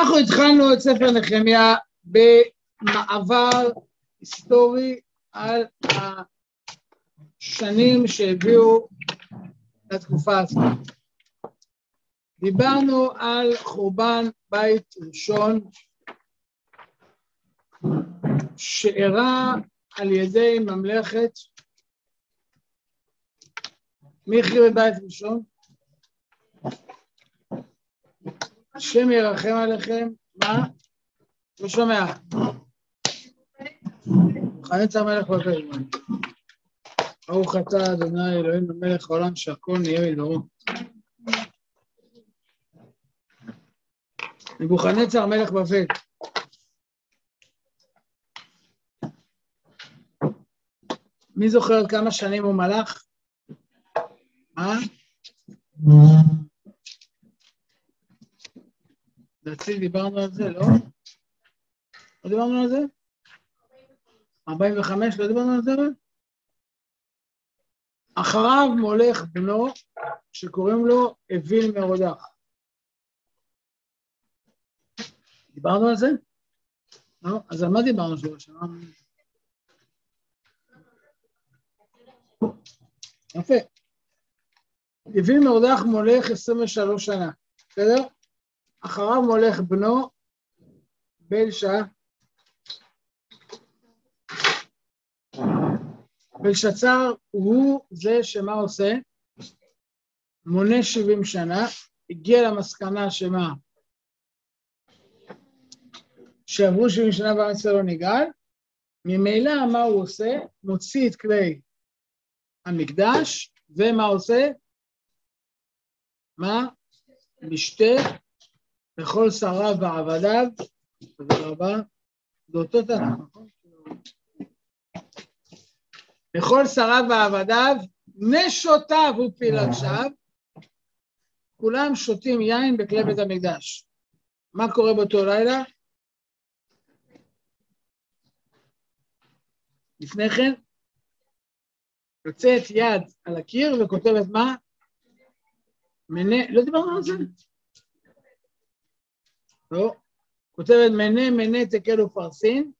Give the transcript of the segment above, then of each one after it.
אנחנו התחלנו את ספר נחמיה במעבר היסטורי על השנים שהביאו לתקופה הזאת. דיברנו על חורבן בית ראשון שאירע על ידי ממלכת, מי החריב את בית ראשון? השם ירחם עליכם, מה? לא שומע. חנץ המלך בבל. ברוך אתה אדוני אלוהים המלך העולם שהכל נהיה מדורו. נבוכנצר מלך בבל. מי זוכר עוד כמה שנים הוא מלך? מה? לדעתי דיברנו על זה, לא? לא דיברנו על זה? 45, לא דיברנו על זה? אחריו מולך בנו, שקוראים לו אוויל מרודח. דיברנו על זה? לא? אז על מה דיברנו שבוע שעבר? יפה. אוויל מרודח מולך 23 שנה, בסדר? אחריו מולך בנו בלשה. בלשצר הוא זה שמה עושה? מונה 70 שנה, הגיע למסקנה שמה? שעברו 70 שנה ועם ישראל לא נגאל, ממילא מה הוא עושה? מוציא את כלי המקדש, ומה עושה? מה? משתה לכל שריו ועבדיו, תודה רבה, זה אותו תנ"ך, נכון? לכל שריו ועבדיו, נשותיו ופילגשיו, כולם שותים יין בכלי בית המקדש. מה קורה באותו לילה? לפני כן, יוצאת יד על הקיר וכותבת מה? מנה, לא דיברנו על זה? לא. כותבת מנה מנה תקל ופרסין.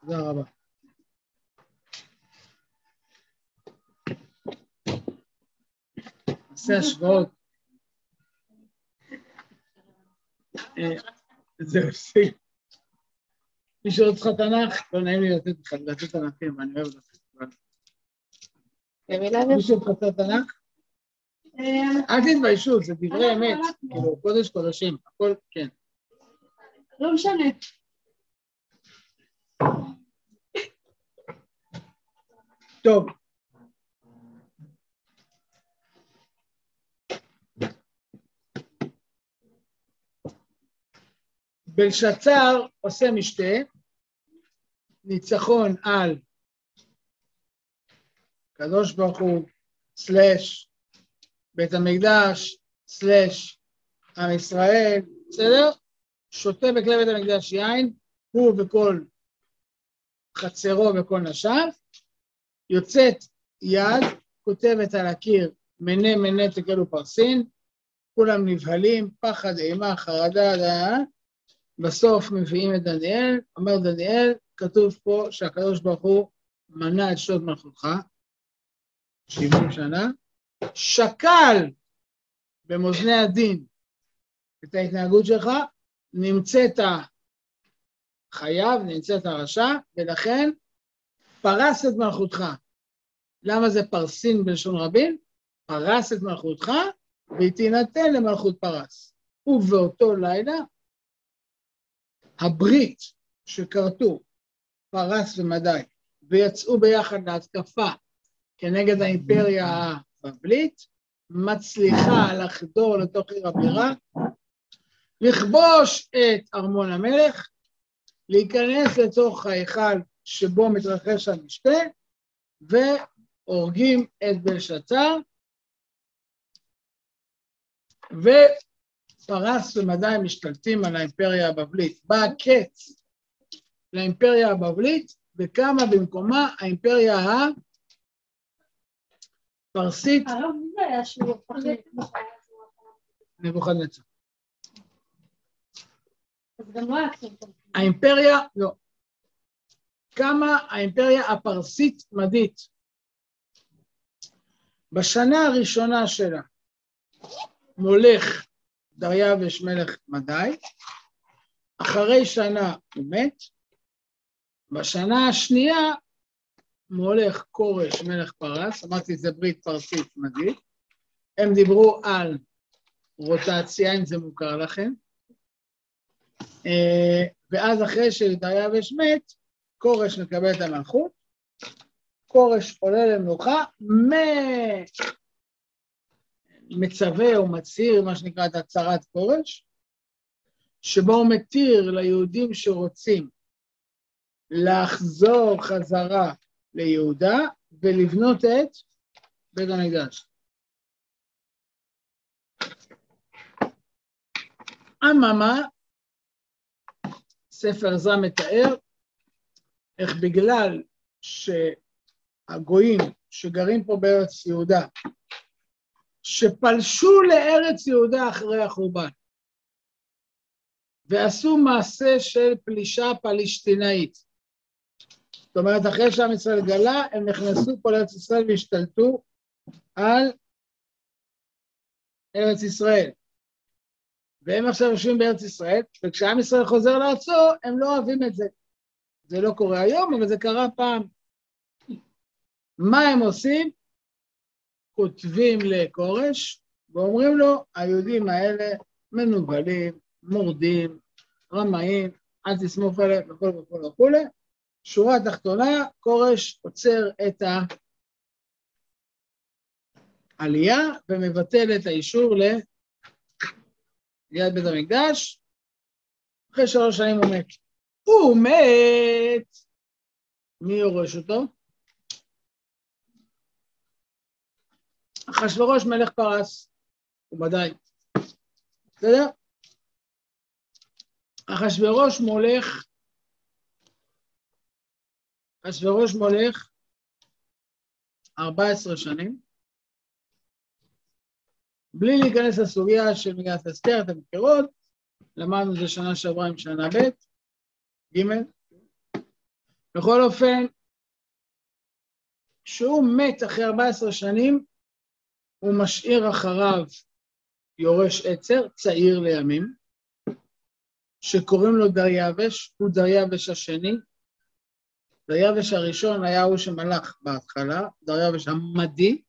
תודה רבה. נעשה השוואות. זהו, סי. מישהו עוד צריכה תנ"ך? לא נעים לי לתת לך, לתת תנ"כים, אני אוהב לתת. מישהו עוד צריך תנ"ך? אל תתביישו, זה דברי אמת, כאילו, קודש קודשים, הכל, כן. לא משנה. טוב. בלשצר עושה משתה, ניצחון על קדוש ברוך הוא, סלאש, בית המקדש, סלאש, עם ישראל, בסדר? שותה בכלי בית המקדש יין, הוא וכל חצרו וכל נשיו, יוצאת יד, כותבת על הקיר מנה מנה תקל ופרסין, כולם נבהלים, פחד, אימה, חרדה, דה, בסוף מביאים את דניאל, אומר דניאל, כתוב פה שהקדוש ברוך הוא מנע את שנות מלכותך, 70 שנה, שקל במאזני הדין את ההתנהגות שלך, נמצאת חייב, נמצאת הרשע, ולכן פרס את מלכותך. למה זה פרסין בלשון רבים? פרס את מלכותך, והיא תינתן למלכות פרס. ובאותו לילה, הברית שכרתו פרס ומדי, ויצאו ביחד להתקפה כנגד האימפריה הבבלית, מצליחה לחדור לתוך עיר הבירה, לכבוש את ארמון המלך, להיכנס לתוך ההיכל שבו מתרחש המשתה, והורגים את בלשצר, ופרס ומדי משתלטים על האימפריה הבבלית. בא הקץ לאימפריה הבבלית, וקמה במקומה האימפריה הפרסית. נבוכדנצר. אז גם לא היה קצת. האימפריה, לא. קמה האימפריה הפרסית-מדית. בשנה הראשונה שלה מולך דריווש מלך מדי, אחרי שנה הוא מת, בשנה השנייה מולך כורש מלך פרס, אמרתי זה ברית פרסית מדהים, הם דיברו על רוטציה, אם זה מוכר לכם, אה, ואז אחרי שדריווש מת, כורש מקבל את המלכות, כורש עולה למלוכה, מצווה או מצהיר, מה שנקרא, את הצהרת כורש, שבו הוא מתיר ליהודים שרוצים לחזור חזרה ליהודה ולבנות את בית המקדש. אממה, ספר עזרא מתאר איך בגלל שהגויים שגרים פה בארץ יהודה, שפלשו לארץ יהודה אחרי החורבן, ועשו מעשה של פלישה פלשתינאית. זאת אומרת, אחרי שעם ישראל גלה, הם נכנסו פה לארץ ישראל והשתלטו על ארץ ישראל. והם עכשיו יושבים בארץ ישראל, וכשעם ישראל חוזר לארצו, הם לא אוהבים את זה. זה לא קורה היום, אבל זה קרה פעם. מה הם עושים? כותבים לכורש ואומרים לו, היהודים האלה מנוולים, מורדים, רמאים, אל תסמוך עליהם וכו' וכו' וכו'. שורה תחתונה, כורש עוצר את העלייה ומבטל את האישור ליד בית המקדש. אחרי שלוש שנים הוא מת. הוא מת! מי יורש אותו? אחשורוש מלך פרס, ובוודאי. בסדר? אחשורוש מולך, אחשורוש מולך 14 שנים, בלי להיכנס לסוגיה של מגילת אסתר, אתם מכירות, למדנו את זה שנה שעברה עם שנה ב', ג', בכל אופן, כשהוא מת אחרי 14 שנים, הוא משאיר אחריו יורש עצר, צעיר לימים, שקוראים לו דריווש, הוא דריווש השני. דריווש הראשון היה הוא שמלך בהתחלה, דריווש המדי.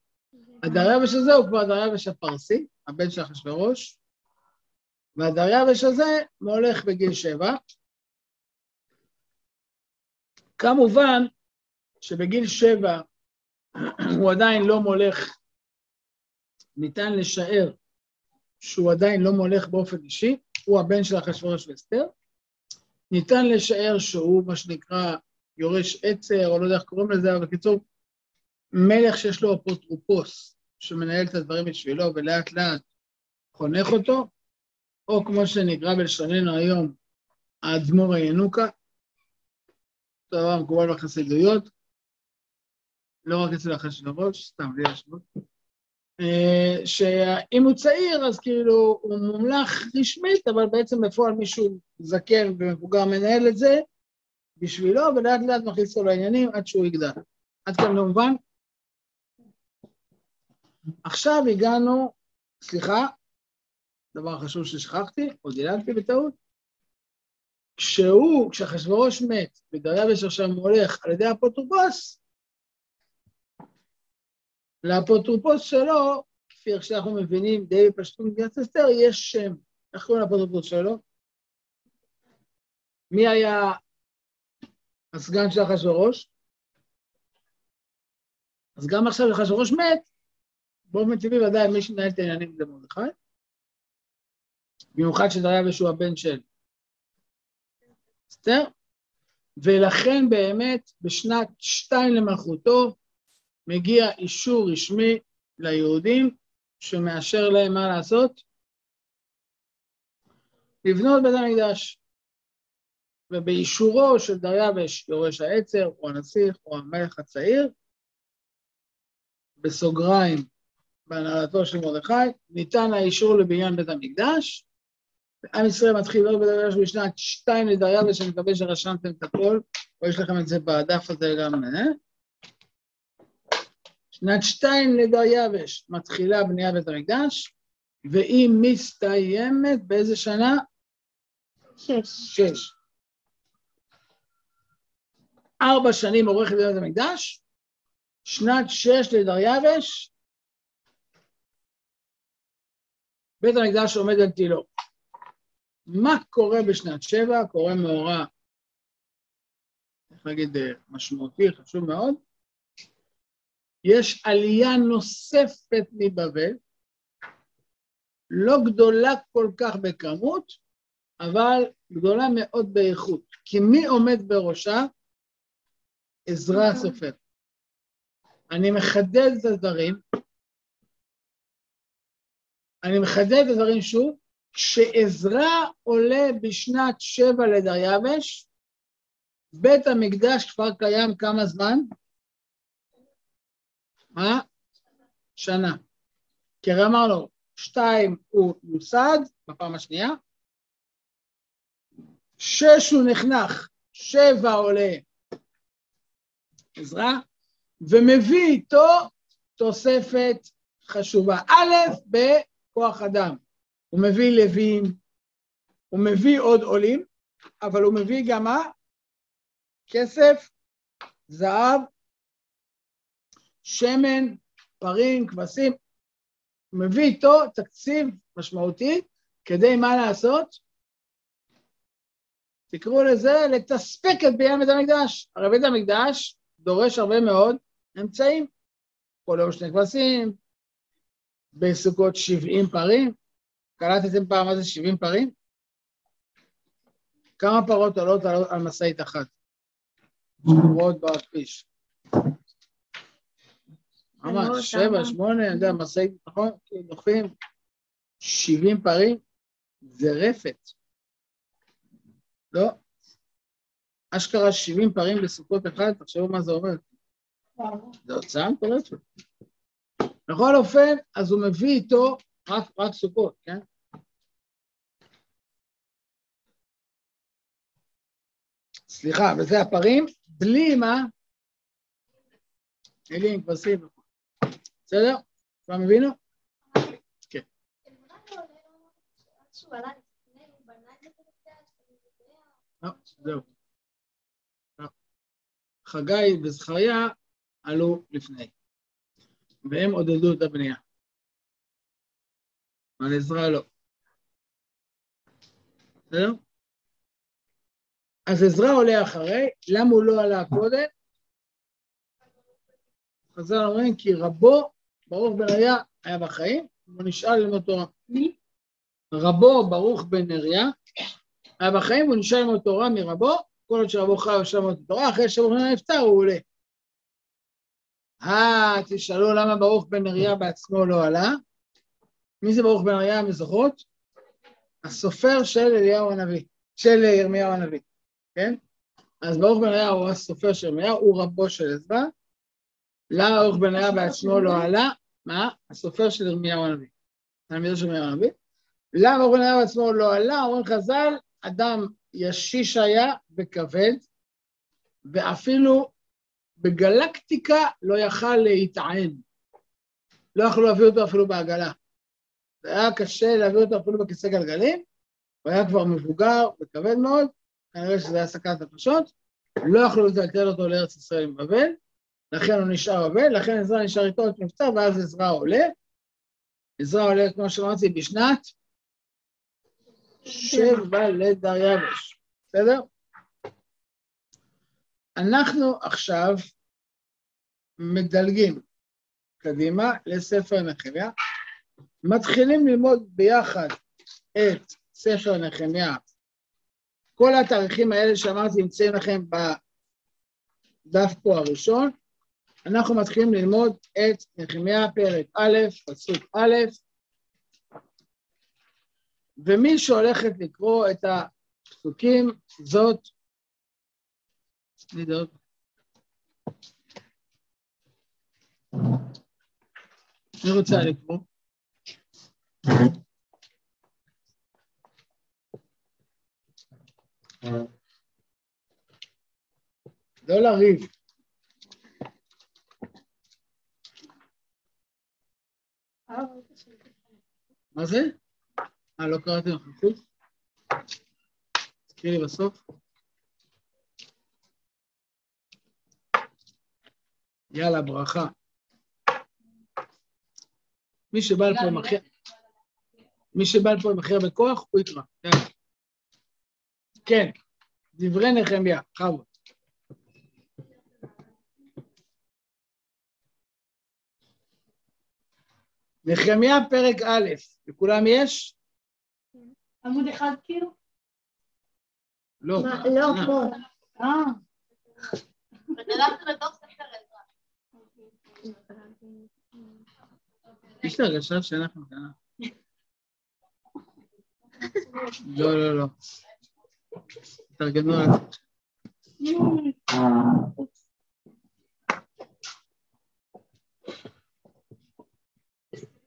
הדריווש הזה הוא כבר הדריווש הפרסי, הבן של אחשוורוש, והדריווש הזה מולך בגיל שבע. כמובן שבגיל שבע הוא עדיין לא מולך ניתן לשער שהוא עדיין לא מולך באופן אישי, הוא הבן של אחשוורוש ואסתר. ניתן לשער שהוא מה שנקרא יורש עצר, או לא יודע איך קוראים לזה, אבל בקיצור, מלך שיש לו אפוטרופוס, שמנהל את הדברים בשבילו ולאט לאט חונך אותו, או כמו שנקרא בלשוננו היום, האדמו"ר הינוקה, אותו דבר מקובל בחסידויות, לא רק אצל אחשוורוש, סתם, בלי השבות. אה, שאם הוא צעיר, אז כאילו הוא מומלך רשמית, אבל בעצם בפועל מישהו זקן ומבוגר מנהל את זה בשבילו, ולאט לאט מכניס אותו לעניינים עד שהוא יגדל. עד כאן כמובן. עכשיו הגענו, סליחה, דבר חשוב ששכחתי, או דילגתי בטעות, כשהוא, כשאחשוורוש מת ודריווש עכשיו הולך על ידי אפוטרופוס, לאפוטרופוס שלו, כפי איך שאנחנו מבינים די בפשטות מדינת אסתר, יש שם. איך קוראים לאפוטרופוס שלו? מי היה הסגן של אחשוורוש? אז גם עכשיו אחשוורוש מת, באופן טבעי ודאי מי שמנהל את העניינים זה מרדכי. במיוחד שדריווש הוא הבן של אסתר, ולכן באמת בשנת שתיים למלכותו, מגיע אישור רשמי ליהודים שמאשר להם מה לעשות? לבנות בית המקדש. ובאישורו של דריווש, יורש העצר, או הנסיך, או המלך הצעיר, בסוגריים, בהנהלתו של מרדכי, ניתן האישור לבניין בית המקדש, עם ישראל מתחיל לא בית המקדש בשנת שתיים לדריווש, אני מקווה שרשמתם את הכל, או יש לכם את זה בדף הזה גם, אה? שנת שתיים לדריווש מתחילה בנייה בית המקדש, והיא מסתיימת באיזה שנה? שש. שש. ארבע שנים עורכת בית המקדש, שנת שש לדריווש, בית המקדש עומד על תילו. מה קורה בשנת שבע? קורה מאורע, איך להגיד, אה, משמעותי, חשוב מאוד. יש עלייה נוספת מבבל, לא גדולה כל כך בכמות, אבל גדולה מאוד באיכות. כי מי עומד בראשה? עזרא הסופר. אני מחדד את הדברים, אני מחדד את הדברים שוב, כשעזרא עולה בשנת שבע לדריווש, בית המקדש כבר קיים כמה זמן? מה? שנה. כי הרי אמר לו, שתיים הוא יוסד, בפעם השנייה, שש הוא נחנך, שבע עולה עזרא, ומביא איתו תוספת חשובה. א', בכוח אדם. הוא מביא לווים, הוא מביא עוד עולים, אבל הוא מביא גם מה? כסף, זהב, שמן, פרים, כבשים. הוא מביא איתו תקציב משמעותי כדי מה לעשות? תקראו לזה לתספק את בניין בית המקדש. הרי בית המקדש דורש הרבה מאוד אמצעים. כל יום שני כבשים, בסוכות 70 פרים. קלטתם פעם מה זה 70 פרים? כמה פרות עולות על, משאית אחת? שבועות בכביש. ממש, שבע, שמונה, אני יודע, משאית, נכון? דוחפים 70 פרים, זה רפת. לא? אשכרה 70 פרים בסוכות אחד, תחשבו מה זה אומר. זה הוצאה מטורפת. בכל אופן, אז הוא מביא איתו רק, רק סוכות, כן? סליחה, וזה הפרים, בלי מה? אלים, כבשים. בסדר? כבר מבינו? כן. לא, זהו. חגי וזכריה עלו לפני, והם עודדו את הבנייה. על עזרא לא. בסדר? אז עזרא עולה אחרי, למה הוא לא עלה קודם? חז"ל אומרים כי רבו, ברוך בן אריה, היה בחיים, הוא נשאל ללמוד תורה. מי? רבו, ברוך בן אריה, היה בחיים, הוא נשאל ללמוד תורה מרבו, כל עוד שרבו חי יושב ללמוד תורה, אחרי שרבו חי נפטר הוא עולה. אה, תשאלו למה ברוך בן אריה בעצמו לא עלה? מי זה ברוך בן אריה המזוחות? הסופר של אליהו הנביא, של ירמיהו הנביא, כן? אז ברוך בן אריה הוא הסופר של ירמיהו, הוא רבו של עזרא. למה ברוך בן אריה בעצמו לא עלה? מה? הסופר של ירמיהו הנביא. תלמידו של ירמיהו הנביא. למה ברוך בן אריה בעצמו לא עלה? אומרים חז"ל, אדם ישיש היה וכבד, ואפילו בגלקטיקה לא יכל להיטען. לא יכלו להביא אותו אפילו בעגלה. זה היה קשה להביא אותו אפילו בכיסא גלגלים, הוא היה כבר מבוגר וכבד מאוד, כנראה שזה היה סכנת נפשות, לא יכלו לטלטל אותו לארץ ישראל עם בבל, לכן הוא נשאר בבל, לכן עזרא נשאר איתו את מבצע, ואז עזרא עולה. עזרא עולה, כמו שאמרתי, בשנת שבע לדריווש, בסדר? אנחנו עכשיו מדלגים קדימה לספר נחמיה, מתחילים ללמוד ביחד את ספר נחמיה. כל התאריכים האלה שאמרתי נמצאים לכם בדף פה הראשון. אנחנו מתחילים ללמוד את נחמיה פרק א', פסוק א', ומי שהולכת לקרוא את הפסוקים זאת מי רוצה לקרוא? לא לריב. מה זה? אה, לא קראתי נוכחות? תזכירי לי בסוף. יאללה, ברכה. מי שבא לפה עם הכי... מי שבא לפה עם הכי הרבה כוח, הוא יקרא. כן, דברי נחמיה, חבוד. נחמיה פרק א', לכולם יש? עמוד אחד כאילו? לא. מה, לא, אה, פה. אה, יש לי הרגשה שאנחנו כאן. לא, לא, לא. תארגנו על זה.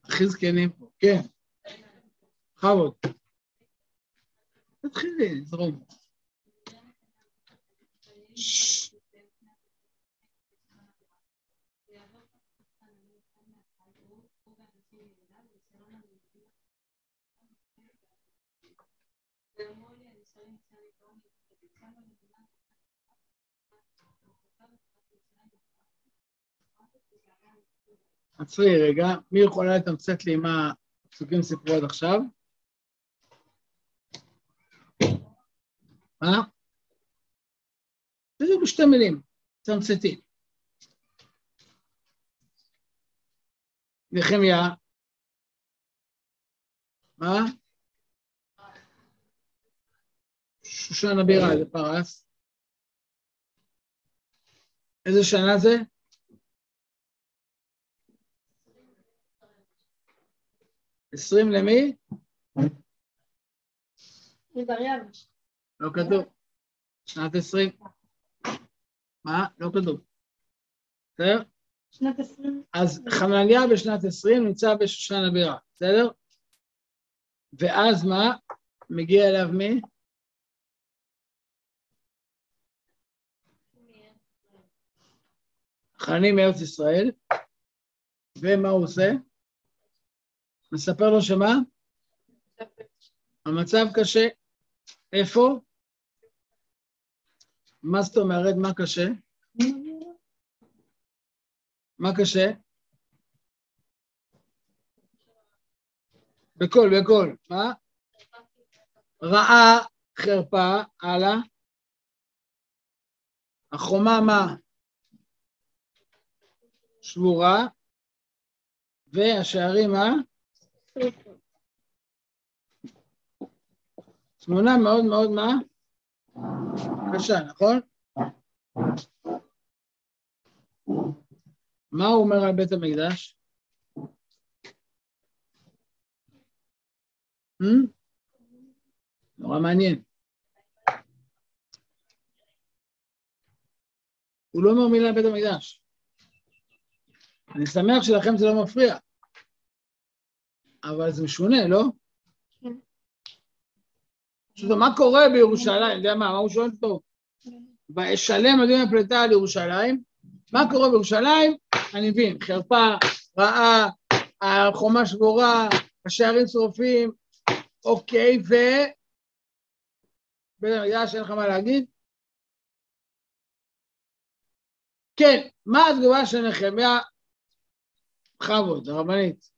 הכי זקנים פה, כן. בכבוד. תתחילי, זרום. ששש. עצרי רגע, מי יכולה לתמצת לי מה הפסוקים סיפרו עד עכשיו? מה? תגידו בשתי מילים, תמצתי. נחמיה, מה? שושן הבירה, זה פרס. איזה שנה זה? עשרים למי? לדריאבש. לא כתוב. שנת עשרים. מה? לא כתוב. בסדר? שנת עשרים. אז חנניה בשנת עשרים נמצא בשושן הבירה, בסדר? ואז מה? מגיע אליו מי? חני מארץ ישראל, ומה הוא עושה? מספר לו שמה? המצב קשה. איפה? מה זאת אומרת? מה קשה? מה קשה? בקול, בקול. מה? רעה, חרפה, הלאה. החומה מה? שבורה. והשערים מה? תמונה מאוד מאוד מה? קשה, נכון? מה הוא אומר על בית המקדש? Hmm? נורא מעניין. הוא לא אומר מילה על בית המקדש. אני שמח שלכם זה לא מפריע. אבל זה משונה, לא? פשוט מה קורה בירושלים? אתה יודע מה, מה הוא שואל אותו? ואשלם אדוני הפלטה על ירושלים, מה קורה בירושלים? אני מבין, חרפה, רעה, החומה שבורה, השערים שרופים, אוקיי, ו... בית המקדש, אין לך מה להגיד? כן, מה התגובה של נחמיה? בכבוד, הרבנית.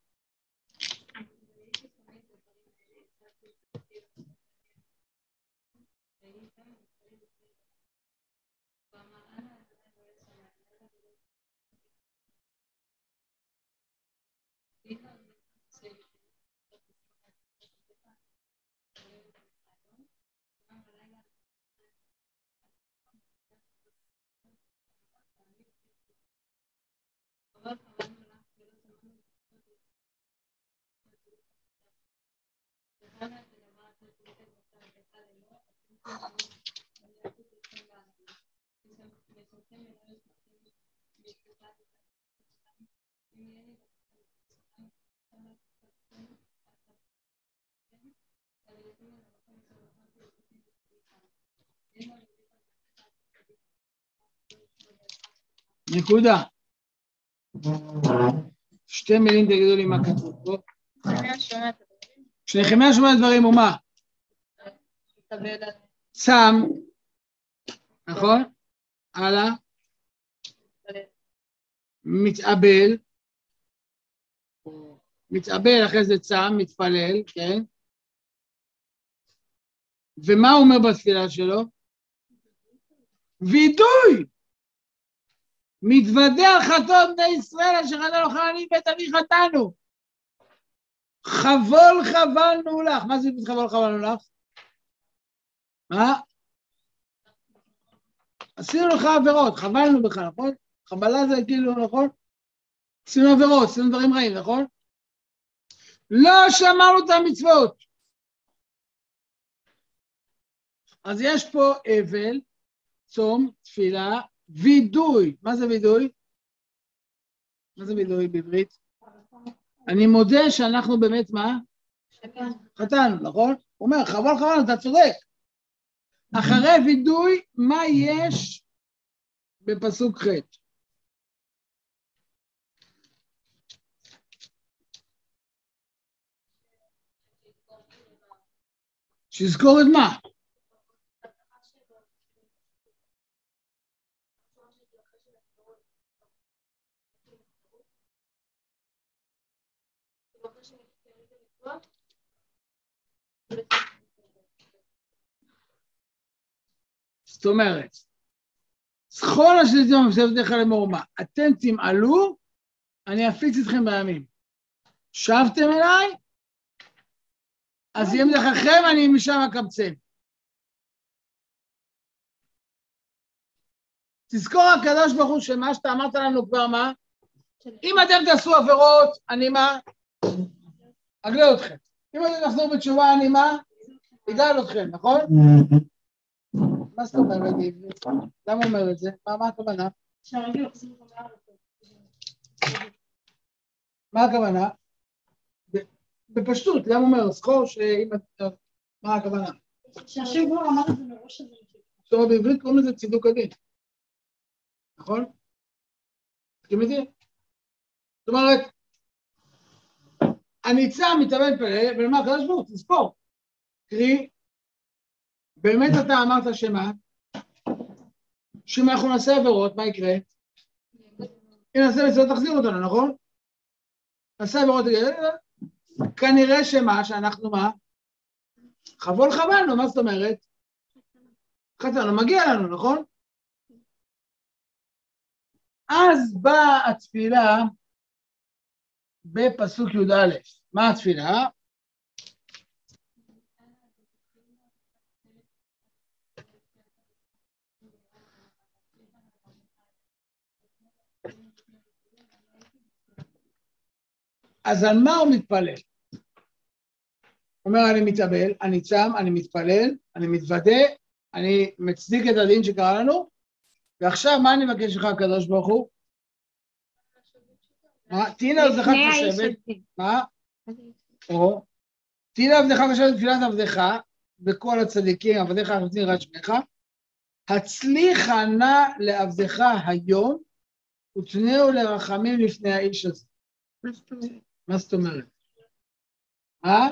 ¿De dónde? ¿Estem el interdoble y? שניכם שומע דברים ומה? צם, נכון? הלאה. מתאבל, מתאבל אחרי זה צם, מתפלל, כן? ומה הוא אומר בתפילה שלו? וידוי! מתוודה על חטאות בני ישראל אשר חטאנו חננים בית אבי חטאנו. חבול חבלנו לך. מה זה חבול חבלנו לך? מה? עשינו לך עבירות, חבלנו בך, נכון? חבלה זה כאילו, נכון? עשינו עבירות, עשינו דברים רעים, נכון? לא שמרנו את המצוות. אז יש פה אבל, צום, תפילה, וידוי. מה זה וידוי? מה זה וידוי בעברית? אני מודה שאנחנו באמת מה? חטאנו, נכון? הוא אומר, חבל חבל, אתה צודק. אחרי וידוי, מה יש בפסוק ח'? שיזכור את מה? זאת אומרת, זכור השליטים המסבתך לאמור מה, אתם תמעלו, אני אפיץ אתכם בימים. שבתם אליי, אז יהיה מדרככם, אני משם אקבצם. תזכור הקדוש ברוך הוא שמה שאתה אמרת לנו כבר מה? אם אתם תעשו עבירות, אני מה? אגלה אתכם. אם אתם תחזרו בתשובה, אני מה? אגאל אתכם, נכון? מה זאת אומרת בעברית? למה אומר את זה? מה, הכוונה? מה הכוונה? בפשטות, למה אומר? זכור שאם אתה... מה הכוונה? שהשם כבר אמר את זה מראש אומרת, בעברית קוראים לזה צידוק הדין. נכון? מסכים איתי? זאת אומרת, הניצה מתאמן פלא, ולמה הקדוש ברוך הוא, תזכור. קרי, באמת אתה אמרת שמה? שאם אנחנו נעשה עבירות, מה יקרה? אם נעשה מצוות תחזיר אותנו, נכון? נעשה עבירות, כנראה שמה, שאנחנו מה? חבול חבלנו, מה זאת אומרת? חטאנו, מגיע לנו, נכון? אז באה התפילה בפסוק י"א. מה התפילה? אז על מה הוא מתפלל? הוא אומר, אני מתאבל, אני צם, אני מתפלל, אני מתוודה, אני מצדיק את הדין שקרה לנו, ועכשיו מה אני מבקש ממך, הקדוש ברוך הוא? האיש תושבת, הזה. מה? או, תהי לעבדך תושבת תפילת עבדך, וכל הצדיקים, עבדיך הנותנים יראת שמך, הצליחה נא לעבדך היום, ותנאו לרחמים לפני האיש הזה. מה זאת אומרת? מה? אה?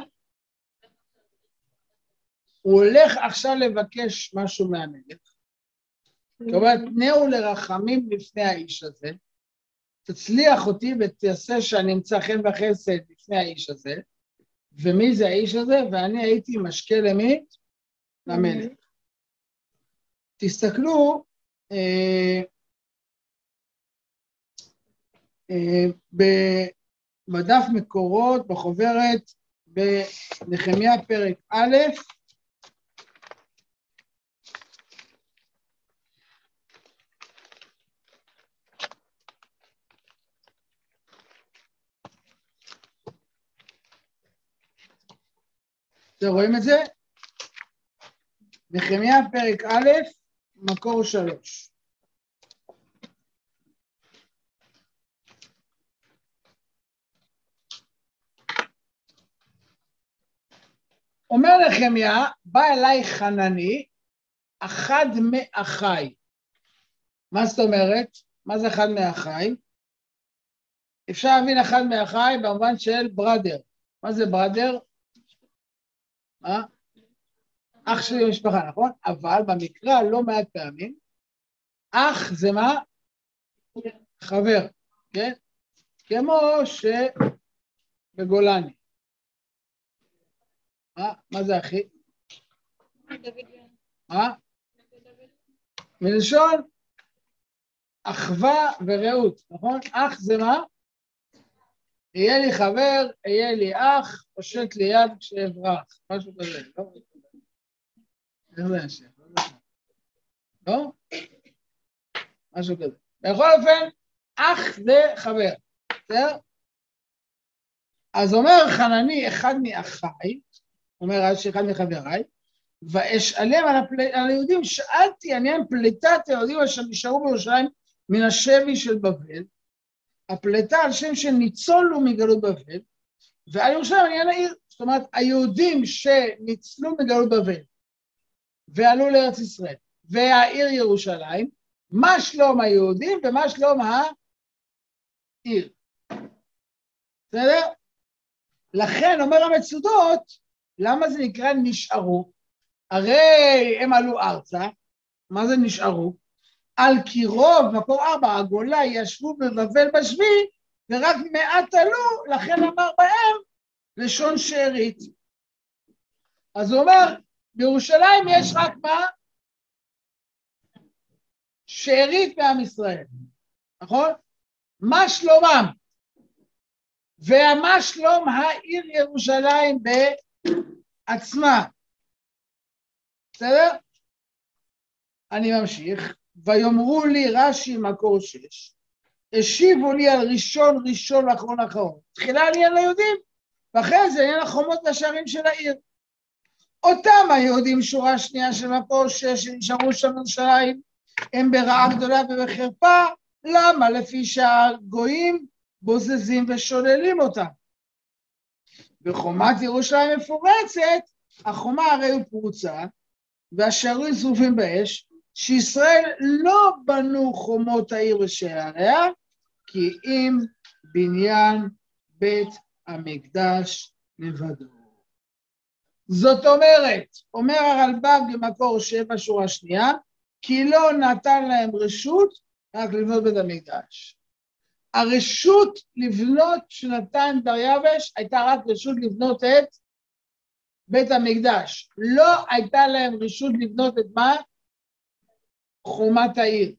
הוא הולך עכשיו לבקש משהו מהמלך. זאת אומרת, תנאו לרחמים לפני האיש הזה, תצליח אותי ותעשה שאני אמצא חן וחסד לפני האיש הזה, ומי זה האיש הזה? ואני הייתי משקה למי? למלך. תסתכלו, אה, אה, בדף מקורות, בחוברת, בנחמיה פרק א', אתם רואים את זה? נחמיה פרק א', מקור שלוש. אומר נחמיה, בא אליי חנני, אחד מאחיי. מה זאת אומרת? מה זה אחד מאחיי? אפשר להבין אחד מאחיי במובן של בראדר. מה זה בראדר? מה? אח שלי במשפחה, נכון? אבל במקרא לא מעט פעמים, אח זה מה? חבר, כן? כמו שבגולני. מה? מה זה אחי? מה? מלשון אחווה ורעות, נכון? אח זה מה? יהיה לי חבר, יהיה לי אח, פושט לי יד כשאברח, משהו כזה, לא? איך זה השם? לא? משהו כזה. בכל אופן, אח זה חבר, בסדר? אז אומר חנני, אחד מאחיי, אומר רש"י, אחד מחבריי, ואשאלם על, הפל... על היהודים, שאלתי עניין פליטת היהודים אשר נשארו בירושלים מן השבי של בבל, הפליטה על שם שניצולו מגלות בבל, ועל ירושלים עניין העיר, זאת אומרת, היהודים שניצלו מגלות בבל ועלו לארץ ישראל, והעיר ירושלים, מה שלום היהודים ומה שלום העיר. בסדר? לכן אומר המצודות, למה זה נקרא נשארו? הרי הם עלו ארצה, מה זה נשארו? על כי רוב, מקור ארבע, הגולה ישבו בבבל בשבי, ורק מעט עלו, לכן אמר בהם לשון שארית. אז הוא אומר, בירושלים יש רק מה? שארית מעם ישראל, נכון? מה שלומם? ומה שלום העיר ירושלים בעצמה? בסדר? אני ממשיך. ויאמרו לי רש"י מקור שש, השיבו לי על ראשון ראשון ואחרון אחרון. תחילה עניין ליהודים, ואחרי זה עניין החומות והשערים של העיר. אותם היהודים שורה שנייה של מקור שש שנשארו שם בירושלים, הם ברעה גדולה ובחרפה, למה? לפי שהגויים בוזזים ושוללים אותם. בחומת ירושלים מפורצת, החומה הרי הוא פרוצה, והשערים שרופים באש, שישראל לא בנו חומות העיר ושעריה, כי אם בניין בית המקדש לבדו. זאת אומרת, אומר הרלב"ג במקור שבע שורה שנייה, כי לא נתן להם רשות רק לבנות בית המקדש. הרשות לבנות שנתן דריווש הייתה רק רשות לבנות את בית המקדש. לא הייתה להם רשות לבנות את מה? חומת העיר.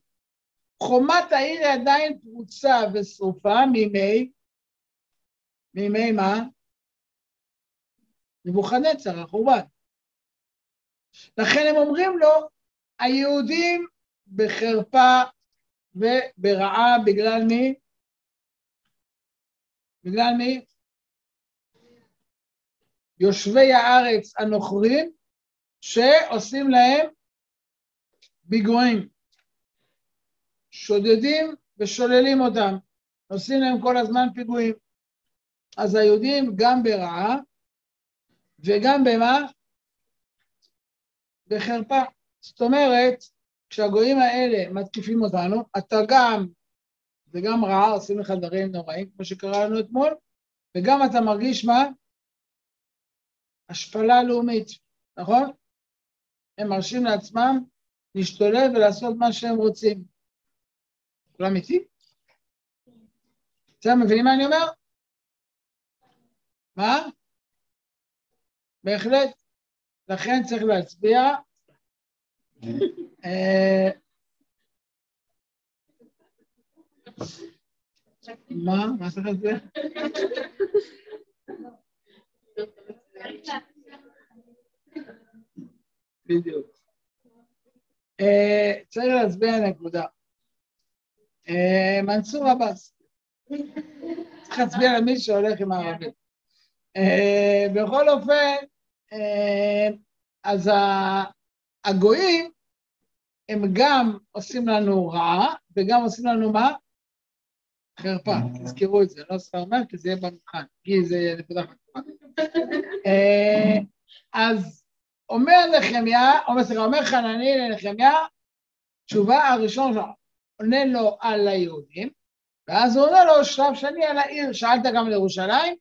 חומת העיר היא עדיין פרוצה ושרופה מימי, מימי מה? נבוכדנצר, החורבן. לכן הם אומרים לו, היהודים בחרפה וברעה בגלל מי? בגלל מי? יושבי הארץ הנוכרים שעושים להם פיגועים. שודדים ושוללים אותם, עושים להם כל הזמן פיגועים. אז היהודים גם ברעה וגם במה? בחרפה. זאת אומרת, כשהגויים האלה מתקיפים אותנו, אתה גם, וגם רעה, עושים לך דברים נוראים, כמו שקרה לנו אתמול, וגם אתה מרגיש מה? השפלה לאומית, נכון? הם מרשים לעצמם להשתולל ולעשות מה שהם רוצים. כולם איתי? אתם מבינים מה אני אומר? מה? בהחלט. לכן צריך להצביע. אה, מה? מה צריך להצביע? בדיוק. אה, צריך להצביע נקודה. אה, מנסור עבאס. צריך להצביע למי שהולך עם הערבים. אה, בכל אופן, אז הגויים הם גם עושים לנו רעה וגם עושים לנו מה? חרפה, תזכרו את זה, לא סתם אומר, כי זה יהיה במבחן, כי זה נקודה חשובה. אז אומר נחמיה, אומר סליחה, אומר חנני לנחמיה, תשובה הראשון עונה לו על היהודים, ואז הוא עונה לו שלב שני על העיר, שאלת גם על ירושלים,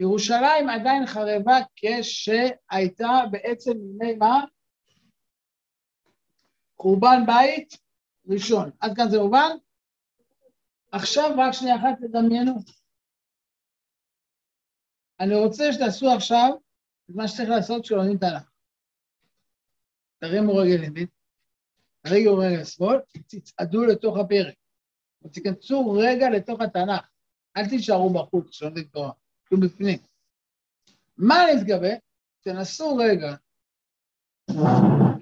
ירושלים עדיין חרבה כשהייתה בעצם מימי מה? חורבן בית ראשון. עד כאן זה מובן? עכשיו רק שנייה אחת תדמיינו. אני רוצה שתעשו עכשיו את מה שצריך לעשות כשלומדים תנ"ך. תרימו רגל ימין, תרימו רגל שמאל, תצעדו לתוך הפרק. תיכנסו רגע לתוך התנ"ך. אל תישארו בחוץ כשלומדים תורה, תהיו בפנים. מה מתכוון? תנסו רגע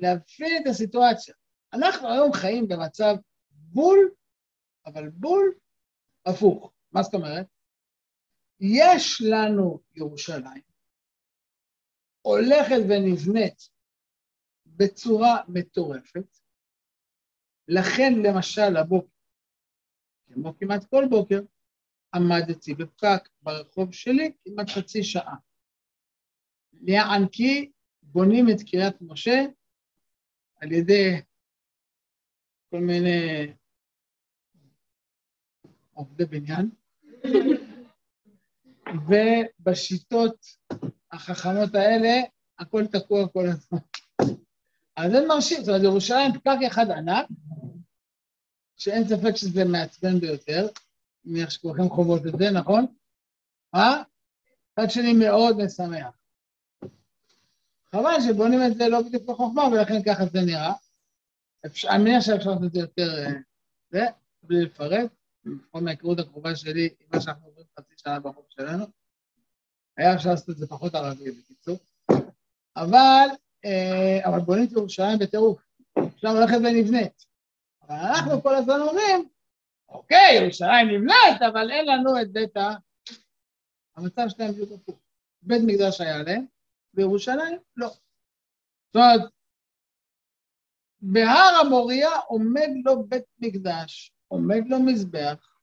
להבין את הסיטואציה. אנחנו היום חיים במצב בול, אבל בול הפוך. מה זאת אומרת? יש לנו ירושלים, הולכת ונבנית בצורה מטורפת, לכן למשל הבוקר, כמו כמעט כל בוקר, עמדתי בפקק ברחוב שלי כמעט חצי שעה. כי בונים את קריית משה על ידי כל מיני עובדי בניין, ובשיטות החכמות האלה הכל תקוע כל הזמן. אז זה מרשים, זאת אומרת, ירושלים פקק אחד ענק, שאין ספק שזה מעצבן ביותר, מניח שכולכם חוות את זה, נכון? אה? מצד שני מאוד משמח. חבל שבונים את זה לא בדיוק בחוכמה, ולכן ככה זה נראה. אני מניח שאפשר לעשות את זה יותר, אה, זה, בלי לפרט, לפחות מההיכרות הקרובה שלי עם מה שאנחנו עוברים חצי שנה בחוק שלנו. היה אפשר לעשות את זה פחות ערבי, בקיצור. אבל, אבל בונים את ירושלים בטירוף. עכשיו הולכת ונבנית. אבל אנחנו כל הזמן אומרים, אוקיי, ירושלים נבנית, אבל אין לנו את בית ה... המצב שלהם בדיוק הפוך. בית מקדש היה להם, בירושלים לא. זאת אומרת, בהר המוריה עומד לו בית מקדש, עומד לו מזבח,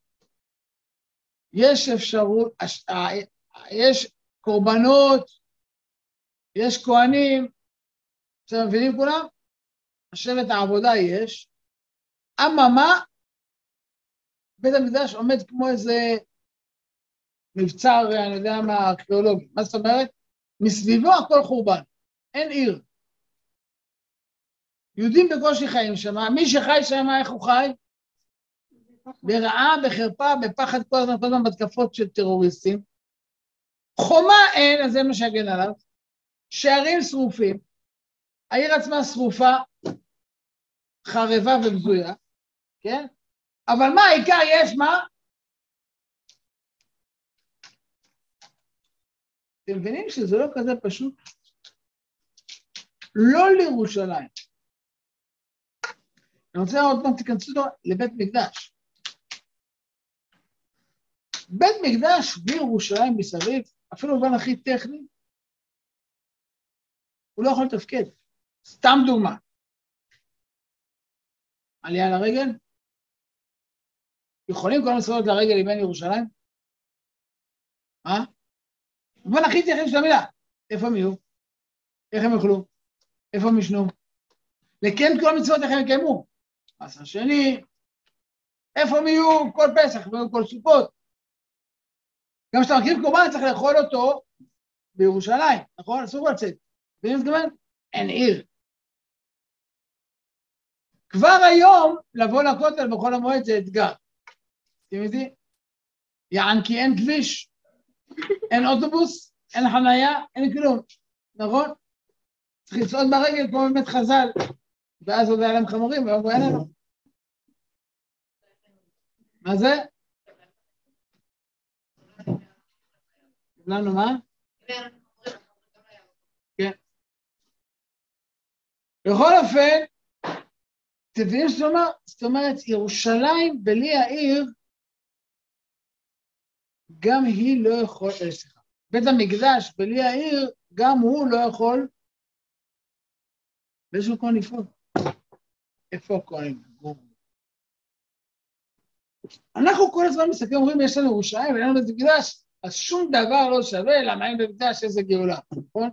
יש אפשרות, יש קורבנות, יש כהנים, אתם מבינים כולם? השבט העבודה יש, אממה, בית המקדש עומד כמו איזה מבצר, אני יודע מה, ארכיאולוגי. מה זאת אומרת? מסביבו הכל חורבן, אין עיר. יהודים בקושי חיים שם, מי שחי שם, איך הוא חי? ברעה, בחרפה, בפחד כל הזמן, כל הזמן בהתקפות של טרוריסטים. חומה אין, אז זה מה שיגן עליו. שערים שרופים, העיר עצמה שרופה, חרבה ובזויה, כן? אבל מה העיקר יש, מה? אתם מבינים שזה לא כזה פשוט? לא לירושלים. אני רוצה עוד פעם תיכנסו לבית מקדש. בית מקדש בירושלים מסביב, אפילו במובן הכי טכני, הוא לא יכול לתפקד. סתם דוגמה. עלייה לרגל? יכולים כל המסורות לרגל לבין ירושלים? אה? במובן הכי טכני של המילה. איפה הם יהיו? איך הם יאכלו? איפה הם ישנו? לקיים כל המצוות איך הם יקיימו? מעשר שני, איפה הם יהיו כל פסח וכל סוכות? גם כשאתה מקריב קורבן צריך לאכול אותו בירושלים, נכון? אסור לצאת. מה מתכוון? אין עיר. כבר היום לבוא לכותל בחול המועד זה אתגר. אתם יודעים? יען כי אין כביש, אין אוטובוס, אין חנייה, אין כלום, נכון? צריך לצעוד ברגל כמו באמת חז"ל, ואז עוד היה להם חמורים, והיום אין לנו. מה זה? לנו מה? כן. בכל אופן, מבינים זאת אומרת? זאת אומרת, ירושלים בלי העיר, גם היא לא יכולה, אה, סליחה, בית המקדש בלי העיר, גם הוא לא יכול באיזשהו מקום לפעול. איפה הכהנים? אנחנו כל הזמן מסתכלים, אומרים, יש לנו ירושלים ואין לנו בית מקדש, אז שום דבר לא שווה, למה אין בית מקדש איזה גאולה, נכון?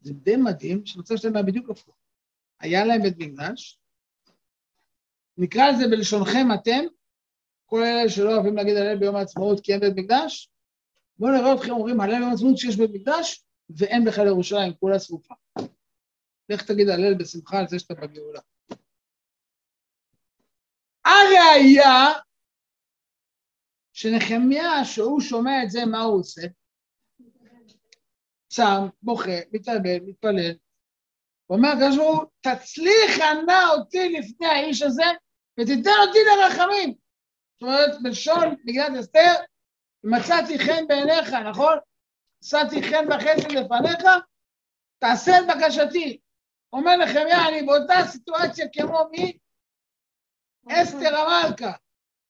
זה די מדהים שהמצב היה בדיוק הפוך. היה להם בית מקדש, נקרא לזה בלשונכם אתם, כל אלה שלא אוהבים להגיד הלל ביום העצמאות כי אין בית מקדש, בואו נראה אתכם אומרים הלל ביום העצמאות שיש בית מקדש ואין בכלל ירושלים, כולה שרופה. לך תגיד הלל בשמחה על זה שאתה בגאולה. הראיה שנחמיה, שהוא שומע את זה, מה הוא עושה? צם, בוכה, מתאבד, מתפלל. הוא אומר הקדוש ברוך הוא, תצליח נא אותי לפני האיש הזה ותיתן אותי לרחמים. זאת אומרת, בלשון מגילת אסתר, מצאתי חן בעיניך, נכון? מצאתי חן וחסד לפניך, תעשה את בקשתי. אומר נחמיה, אני באותה סיטואציה כמו מי? אסתר המלכה.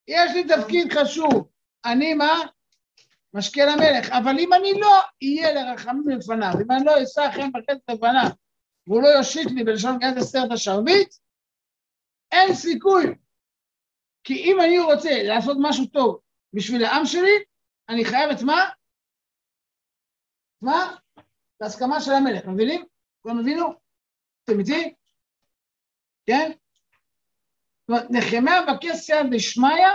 יש לי תפקיד חשוב. אני מה? משקה למלך. אבל אם אני לא אהיה לרחמים לפניו, אם אני לא אשא חן וחסד לפניו, והוא לא יושיט לי בלשון גד אסתר את השרביט, אין סיכוי. כי אם אני רוצה לעשות משהו טוב בשביל העם שלי, אני חייב את מה? מה? את ההסכמה של המלך, מבינים? כולם הבינו? אתם איתי? כן? זאת אומרת, נחמיה מבקש סייעת דשמיא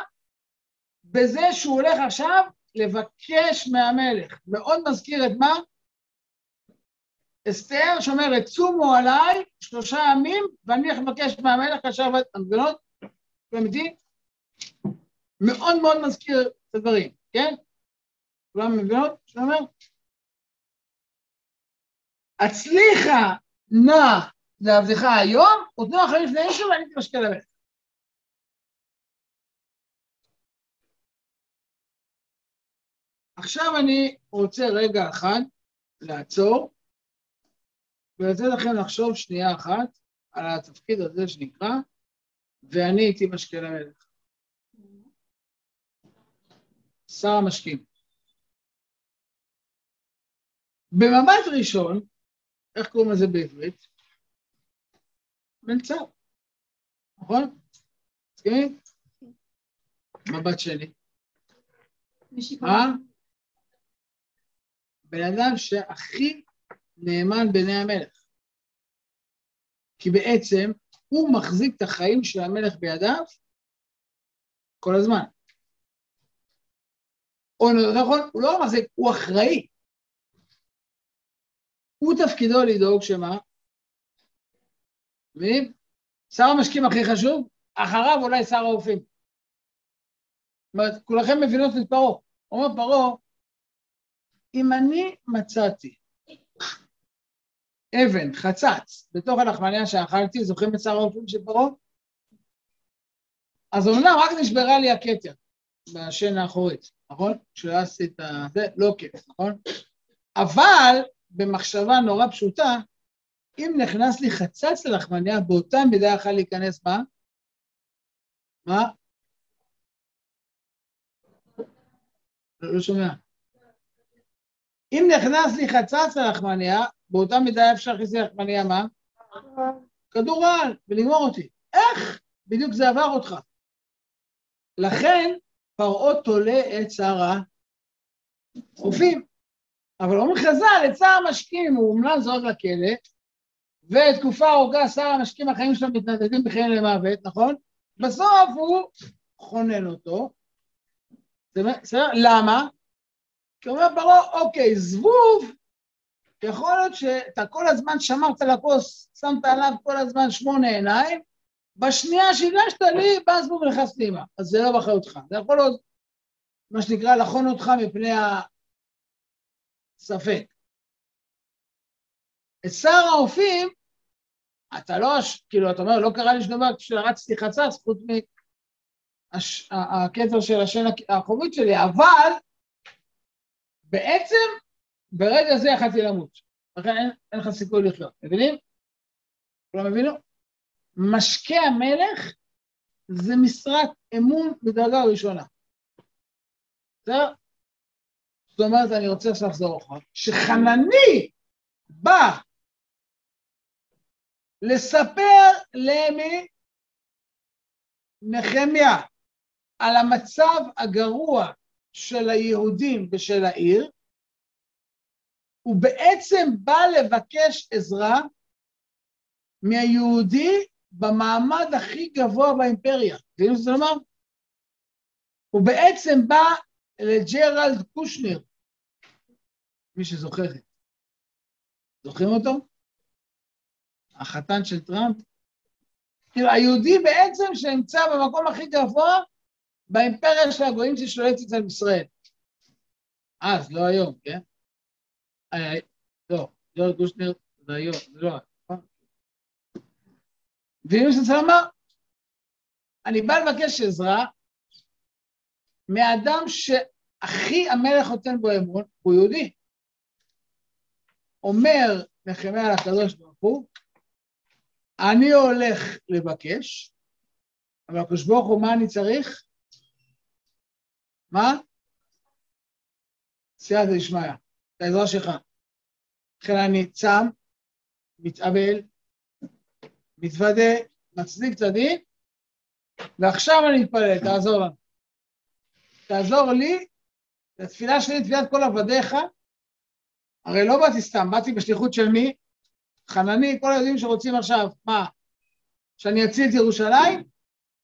בזה שהוא הולך עכשיו לבקש מהמלך. מאוד מזכיר את מה? אסתר שאומרת, צומו עליי שלושה ימים ואני לבקש מהמלך כאשר עבד המגנות, כולם איתי? מאוד מאוד מזכיר את הדברים, כן? כולם מבינות? שאתה אומר? הצליחה נא לעבדך היום, ותנו אחרי לפני אישו ואני תמשקה למלך. עכשיו אני רוצה רגע אחד לעצור ולתת לכם לחשוב שנייה אחת על התפקיד הזה שנקרא ואני הייתי משקה למלך. שר המשקים. במבט ראשון, איך קוראים לזה בעברית? מלצר, נכון? מסכימים? מבט שני. אה? בן אדם שהכי נאמן בעיני המלך. כי בעצם הוא מחזיק את החיים של המלך בידיו כל הזמן. או נכון, הוא לא מחזיק, הוא אחראי. הוא תפקידו לדאוג שמה? מבינים? שר המשקים הכי חשוב, אחריו אולי שר האופים. זאת אומרת, כולכם מבינות את פרעה. אומר פרעה, אם אני מצאתי אבן, חצץ, בתוך הלחמניה שאכלתי, זוכרים את שר האופים של פרעה? אז אומנם רק נשברה לי הכתר בשן האחורית, נכון? כשעשיתי את זה, לא כיף, נכון? אבל במחשבה נורא פשוטה, אם נכנס לי חצץ ללחמניה, באותה מידה יכול להיכנס מה? מה? לא, לא שומע. אם נכנס לי חצץ ללחמניה, באותה מידה אפשר להכניס לי ללחמניה מה? כדור רעל, ולגמור אותי. איך? בדיוק זה עבר אותך. לכן פרעה תולה את שר החופים. אבל אומרים חז"ל, את שר המשקים הוא אומנם זורק לכלא, ותקופה ארוכה שר המשקים החיים שלו מתנדדים בחיים למוות, נכון? בסוף הוא חונן אותו. למה? כי אומר פרעה, אוקיי, זבוב, יכול להיות שאתה כל הזמן שמרת על הכוס, שמת עליו כל הזמן שמונה עיניים, בשנייה שהגשת לי, בא זבוב ונכנס פנימה. אז זה לא באחריותך. זה יכול להיות, מה שנקרא, לחון אותך מפני הספק. את שר האופים, אתה לא, כאילו, אתה אומר, לא קרה לי שום דבר כשרצתי חצץ, חוץ מהקטע של השן האחורית שלי, אבל בעצם ברגע זה יכלתי למות. לכן אין, אין לך סיכוי לחיות, מבינים? כולם הבינו? משקה המלך זה משרת אמון בדרגה ראשונה. בסדר? זאת אומרת, אני רוצה עכשיו לחזור אחר, שחנני בא לספר למי נחמיה על המצב הגרוע של היהודים ושל העיר, הוא בעצם בא לבקש עזרה מהיהודי במעמד הכי גבוה באימפריה. מבינים מה זה אומר? הוא בעצם בא לג'רלד קושנר, מי שזוכר. זוכרים אותו? החתן של טראמפ? כאילו, היהודי בעצם שנמצא במקום הכי גבוה באימפריה של הגויים ששולטת על ישראל. אז, לא היום, כן? אה, לא, ג'ורג' קושנר זה היום, זה לא... נכון? ואם שזה אמר, אני בא לבקש עזרה מאדם שהכי המלך נותן בו אמון, הוא יהודי. אומר נחמיה לקדוש ברוך הוא, אני הולך לבקש, אבל הקדוש ברוך הוא, מה אני צריך? מה? סייעתא דשמיא, את העזרה שלך. לכן אני צם, מתאבל, מתוודה, מצדיק את הדין, ועכשיו אני מתפלל, תעזור לנו. תעזור לי, לתפילה שלי, תפילת כל עבדיך, הרי לא באתי סתם, באתי בשליחות של מי? חנני, כל היהודים שרוצים עכשיו, מה? שאני אציל את ירושלים?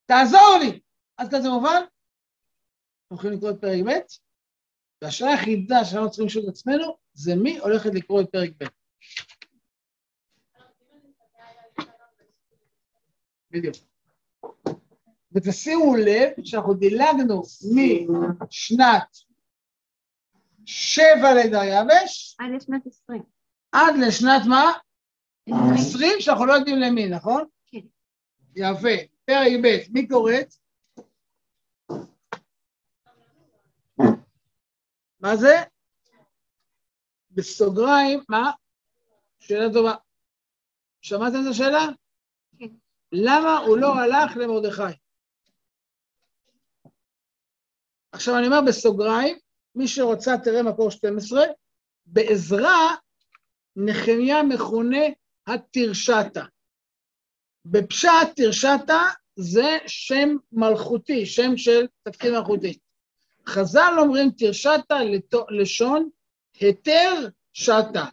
תעזור לי! עד כזה מובן? אנחנו יכולים לקרוא את פרק ב', והשאלה היחידה שאנחנו צריכים לשאול את עצמנו, זה מי הולכת לקרוא את פרק ב'. בדיוק. ותשימו לב שאנחנו דילגנו משנת שבע לדריווש עד לשנת עשרים. עד לשנת מה? עשרים. שאנחנו לא יודעים למי, נכון? כן. יפה. פרק ב', מי קוראת? מה זה? בסוגריים, מה? שאלה טובה. שמעתם את השאלה? כן. למה הוא לא הלך למרדכי? עכשיו אני אומר בסוגריים, מי שרוצה תראה מקור 12, בעזרה נחמיה מכונה התרשתה. בפשט תרשתה זה שם מלכותי, שם של תפקיד מלכותי. חז"ל אומרים תרשתה לשון היתר שתה,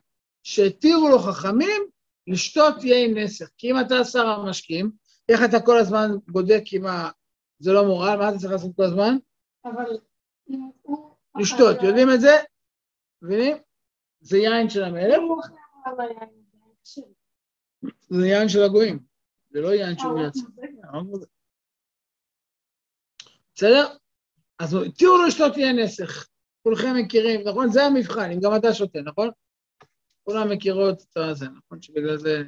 שהתירו לו חכמים לשתות יין נסך. כי אם אתה שר המשקים, איך אתה כל הזמן בודק אם ה... זה לא מורל, מה אתה צריך לעשות כל הזמן? אבל. לשתות, יודעים את זה? מבינים? זה יין של המלך, זה יין של הגויים, זה לא יין שהוא אה, יצא. זה- בסדר? אז הוא- התירו לו לשתות יין נסך. כולכם מכירים, נכון? זה המבחן, אם גם אתה שותה, נכון? כולם מכירות את זה, נכון? שבגלל זה.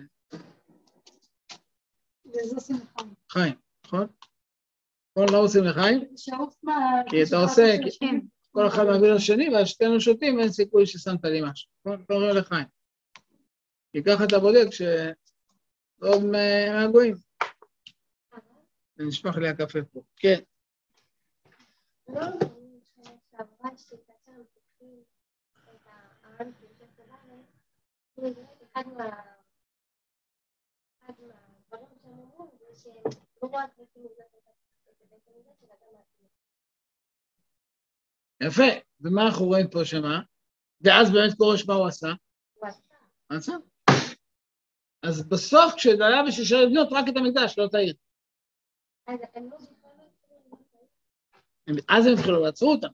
חיים, נכון? נכון? לא עושים לחיים? כי אתה עושה-. כל אחד מביא לשני, ואז שתינו שותים, אין סיכוי ששמת לי משהו. נכון? אתה אומר לחיים. כי ככה אתה בודק שעוד מה- מהגויים. נשפך לי הקפה פה. כן. לא אומרים שנה שעברה שכאשר הם תוקפים את העם שיושב בארץ, אחד מה... אחד מהדברים שהם אמרו זה שהם לא רק רוצים לבנות את לעצמם. יפה. ומה אנחנו רואים פה שמה? ואז באמת קורש מה הוא עשה? הוא עשה. עשה? אז בסוף כשדליה ושישה לבנות רק את המקדש, לא את העיר. אז הם לא בכלל לא התחילו לבנות את העיר. הם- אז הם התחילו, ועצרו אותם.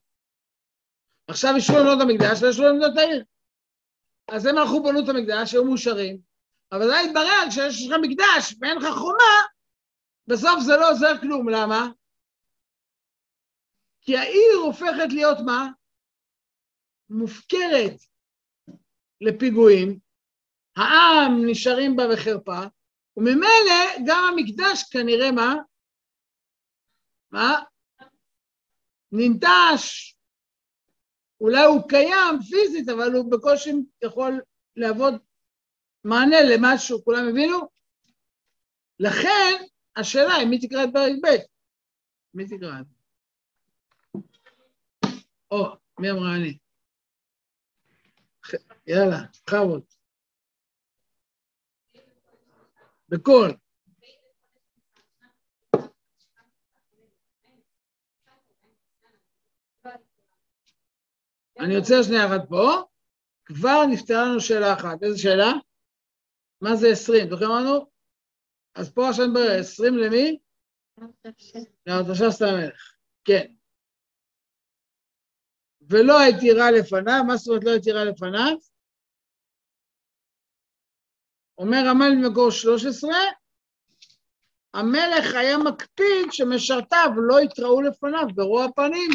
עכשיו לבנות את המקדש לבנות את העיר. אז הם הלכו בנו את המקדש, היו מאושרים, אבל זה התברר כשיש לך מקדש ואין לך חומה, בסוף זה לא עוזר כלום, למה? כי העיר הופכת להיות מה? מופקרת לפיגועים, העם נשארים בה בחרפה, וממילא גם המקדש כנראה מה? מה? ננטש. אולי הוא קיים פיזית, אבל הוא בקושי יכול להוות מענה למשהו, כולם הבינו? לכן, השאלה היא מי תקרא את פרק ב'? מי תקרא את זה? או, מי אמרה אני? יאללה, בכבוד. בקול. אני עוצר שנייה אחת פה, כבר נפתרה לנו שאלה אחת. איזה שאלה? מה זה עשרים? זוכרים לנו? אז פה עכשיו נדבר, עשרים למי? לארתשסתא המלך. כן. ולא התירה לפניו, מה זאת אומרת לא התירה לפניו? אומר רמל במקור 13, המלך היה מקפיד שמשרתיו לא יתראו לפניו ברוע פנים,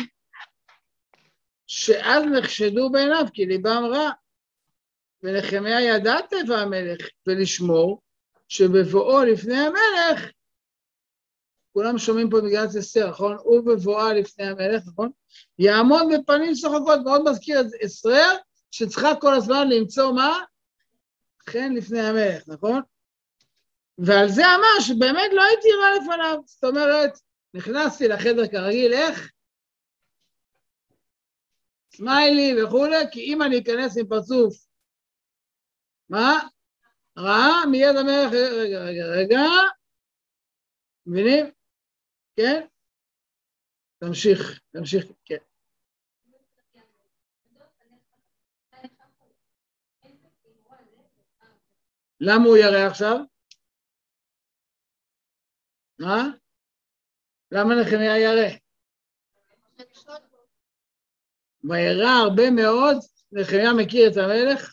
שאז נחשדו בעיניו כי ליבם רע. ונחמיה ידע טבע המלך ולשמור שבבואו לפני המלך, כולם שומעים פה מגילת אסתר, נכון? הוא בבואה לפני המלך, נכון? יעמוד בפנים שוחקות, מאוד מזכיר את אסתר, שצריכה כל הזמן למצוא מה? חן לפני המלך, נכון? ועל זה אמר שבאמת לא הייתי רע לפניו. זאת אומרת, נכנסתי לחדר כרגיל, איך? סמיילי וכולי, כי אם אני אכנס עם פרצוף, מה? רעה, מיד המלך, רגע, רגע, רגע, מבינים? כן? תמשיך, תמשיך, כן. למה הוא ירא עכשיו? מה? למה נחמיה ירא? וירא הרבה מאוד, נחמיה מכיר את המלך,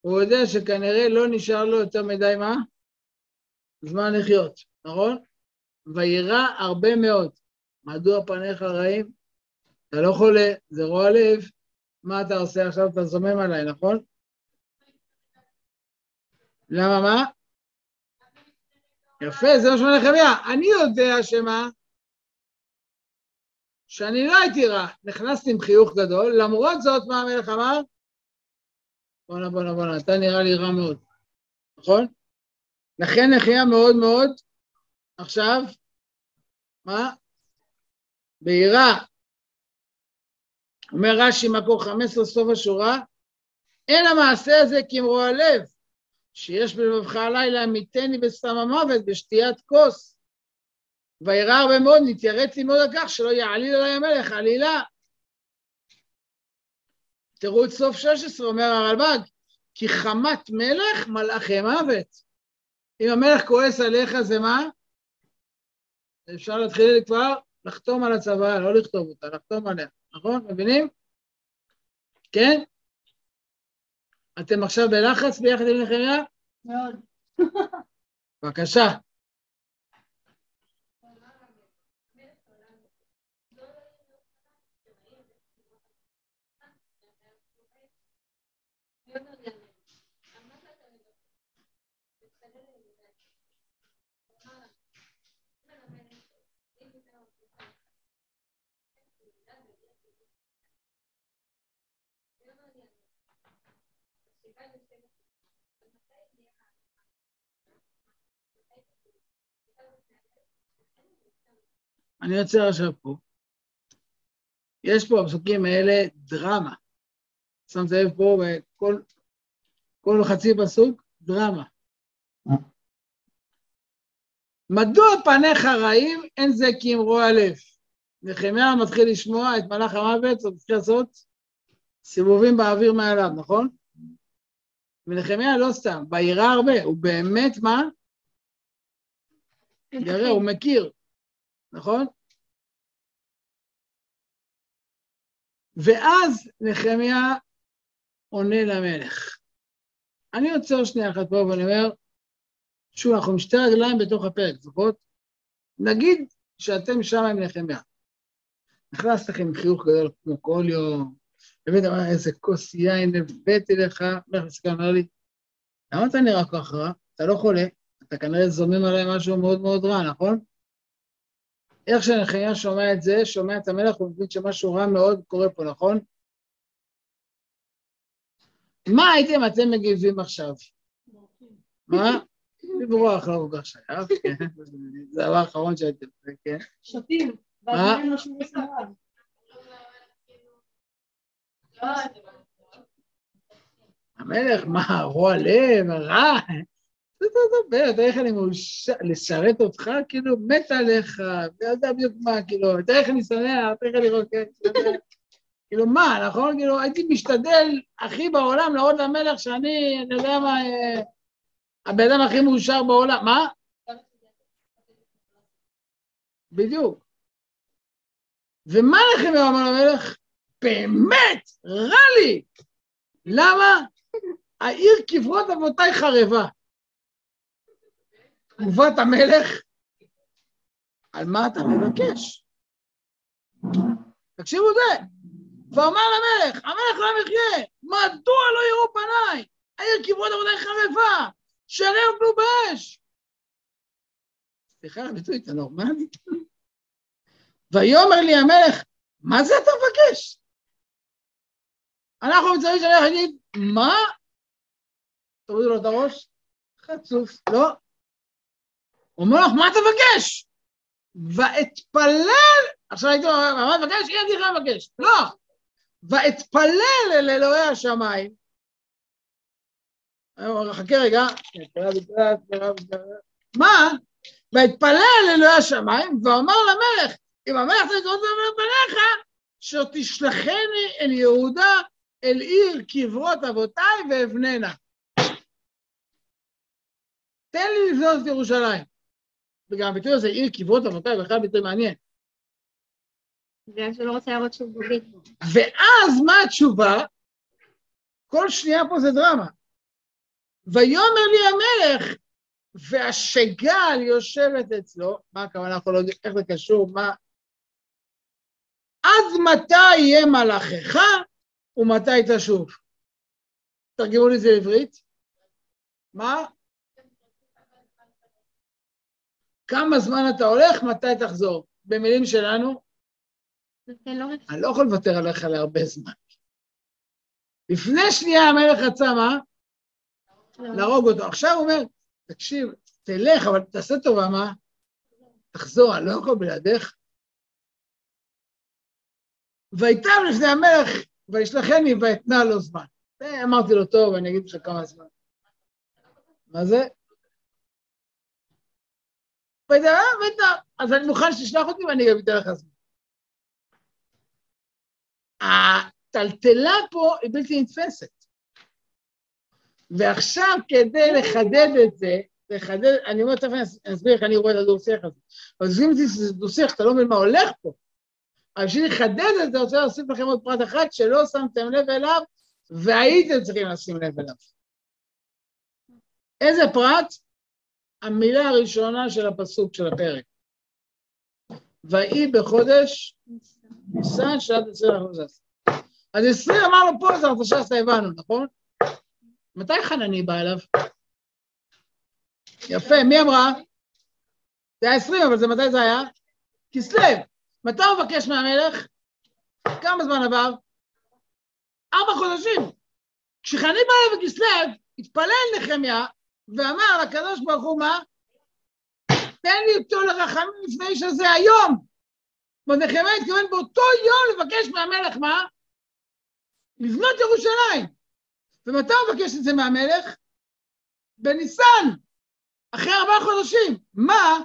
הוא יודע שכנראה לא נשאר לו יותר מדי מה? זמן לחיות, נכון? וירא הרבה מאוד. מדוע פניך רעים? אתה לא חולה, זה רוע לב, מה אתה עושה עכשיו? אתה זומם עליי, נכון? למה מה? יפה, זה מה שאומר נחמיה. אני יודע שמה? שאני לא הייתי רע, נכנסתי עם חיוך גדול, למרות זאת, מה המלך אמר? בואנה, בואנה, בואנה, אתה נראה לי רע מאוד, נכון? לכן נחיה מאוד מאוד, עכשיו, מה? בהירה. אומר רש"י, מקור 15, סוף השורה, אין המעשה הזה כמרוע לב, שיש בלבבך הלילה, מיתני בסתם המוות, בשתיית כוס. וירא הרבה מאוד, נתיירץ לי מאוד על כך שלא יעליל עליי המלך עלילה. את סוף 16, אומר הרלב"ג, כי חמת מלך מלאכי מוות. אם המלך כועס עליך זה מה? אפשר להתחיל כבר לחתום על הצוואה, לא לכתוב אותה, לחתום עליה, נכון? מבינים? כן? אתם עכשיו בלחץ ביחד עם נחמיה? מאוד. בבקשה. אני יוצא עכשיו פה. יש פה בפסוקים האלה דרמה. שמת לב פה, בכל כל חצי פסוק, דרמה. מדוע פניך רעים, אין זה כי אם רוע לב. נחמיה מתחיל לשמוע את מלאך המוות, הוא מתחיל לעשות סיבובים באוויר מעליו, נכון? ונחמיה לא סתם, וירא הרבה, הוא באמת מה? ירא, הוא מכיר, נכון? ואז נחמיה עונה למלך. אני עוצר שנייה אחת פה ואני אומר, שוב, אנחנו עם שתי רגליים בתוך הפרק, זוכרות? נגיד שאתם שם עם נחמיה. נכנס לכם חיוך גדול כמו כל יום, באמת אמר, איזה כוס יין הבאתי לך, מלך מסתכל אמר לי, למה אתה נראה כל כך רע? אתה לא חולה, אתה כנראה זומם עליי משהו מאוד מאוד רע, נכון? איך שנחמיה שומע את זה, שומע את המלך, הוא מבין שמשהו רע מאוד קורה פה, נכון? מה הייתם אתם מגיבים עכשיו? מה? לברוח לא כל כך שייך, כן, זה הדבר האחרון שהייתם, כן. שותים. ואז אין לו שום מסמך. המלך, מה, רוע לב, רע? אתה מדבר, אתה איך אני מאושר, לשרת אותך, כאילו, מת עליך, יודע בדיוק מה, כאילו, אתה איך אני שמח, אתה איך אני רוקד, כאילו, מה, נכון? כאילו, הייתי משתדל הכי בעולם להראות למלך שאני, אני יודע מה, אה, הבן אדם הכי מאושר בעולם. מה? בדיוק. ומה לכם אמר למלך? באמת, רע לי. למה? העיר קברות אבותיי חרבה. תגובת המלך, על מה אתה מבקש? תקשיבו זה. ואמר למלך, המלך לא יחיה, מדוע לא יראו פניי? העיר קברות אבותיי חרבה, שעריה הופלו באש. סליחה הביטוי, אתה נורמלי? ויאמר לי המלך, מה זה אתה מבקש? אנחנו מצווים שהמלך יגיד, מה? תורידו לו את הראש, חצוף, לא. אומר לך, מה אתה מבקש? ואתפלל, עכשיו הייתי אומר, מה מבקש? הנה אני לך מבקש. לא. ואתפלל אל אלוהי השמיים. חכה רגע. מה? ואתפלל אל אלוהי השמיים, ואומר למלך, אם המלך צריך לראות בפניך, שתשלחני אל יהודה, אל עיר קברות אבותיי ואבננה. תן לי לבנות את ירושלים. וגם הביטוי הזה, עיר קברות אבותיי, בכלל ביטוי מעניין. בגלל שהוא לא רוצה להראות שהוא בוגית בו. ואז מה התשובה? כל שנייה פה זה דרמה. ויאמר לי המלך, והשגל יושבת אצלו, מה הכוונה, אנחנו לא יודעים איך זה קשור, מה... עד מתי יהיה מלאכך ומתי תשוב? תרגמו לי את זה לעברית. מה? כמה זמן אתה הולך, מתי תחזור? במילים שלנו, לו רצון. אני לא יכול לוותר עליך להרבה זמן. לפני שנייה המלך רצה מה? להרוג אותו. עכשיו הוא אומר, תקשיב, תלך, אבל תעשה טובה, מה? תחזור, אני לא יכול בלעדיך. ויטב לפני המלך, וישלחני ואתנה לו זמן. אמרתי לו, טוב, אני אגיד לך כמה זמן. מה זה? וידע, וידע, אז אני מוכן שתשלח אותי ואני גם אתן לך זמן. הטלטלה פה היא בלתי נתפסת. ועכשיו כדי לחדד את זה, לחדד, אני אומר, תכף אני אסביר איך אני רואה את הדו-שיח הזה. עוזבים אותי שזה דו-שיח, אתה לא מבין מה הולך פה. אבל בשביל לחדד את זה, אני רוצה להוסיף לכם עוד פרט אחד שלא שמתם לב אליו, והייתם צריכים לשים לב אליו. איזה פרט? המילה הראשונה של הפסוק של הפרק. ויהי בחודש ניסן שנת עשרים אחוז. אז עשרים אמרנו פה זה הרתש"ס הבנו, נכון? מתי חנני בא אליו? יפה, מי אמרה? זה היה עשרים, אבל זה מתי זה היה? כסלו. מתי הוא מבקש מהמלך? כמה זמן עבר? ארבע חודשים. כשחני בא אליו בכסלו, התפלל נחמיה, ואמר הקדוש ברוך הוא מה? תן לי אותו לרחמים לפני שזה היום. זאת נחמיה התכוון באותו יום לבקש מהמלך מה? לבנות ירושלים. ומתי הוא מבקש את זה מהמלך? בניסן, אחרי ארבעה חודשים. מה?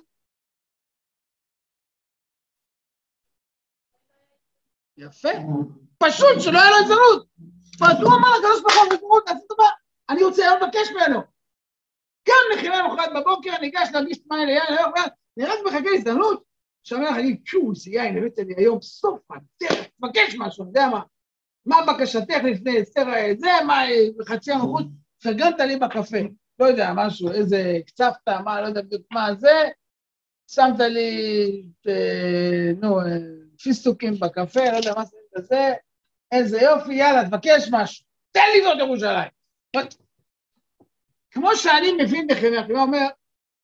יפה. פשוט שלא היה לו הזדמנות. זאת הוא אמר לקדוש ברוך הוא, אני רוצה היום לבקש ממנו. גם נחמיה מחרת בבוקר, ניגש להגיש מים ליין, אני רק מחכה להזדמנות, שהמלך יגיד, צ'ו, זה יין, הבאת לי היום סוף הדרך, תבקש משהו, אני יודע מה. מה בקשתך לפני אסתר זה, מה חצי המחוץ, פרגנת לי בקפה, לא יודע, משהו, איזה, קצבת, מה, לא יודע מה זה, שמת לי, אה, נו, אה, פיסטוקים בקפה, לא יודע מה זה, איזה יופי, יאללה, תבקש משהו, תן לי זאת ירושלים. כמו שאני מבין בחמך, הוא אומר,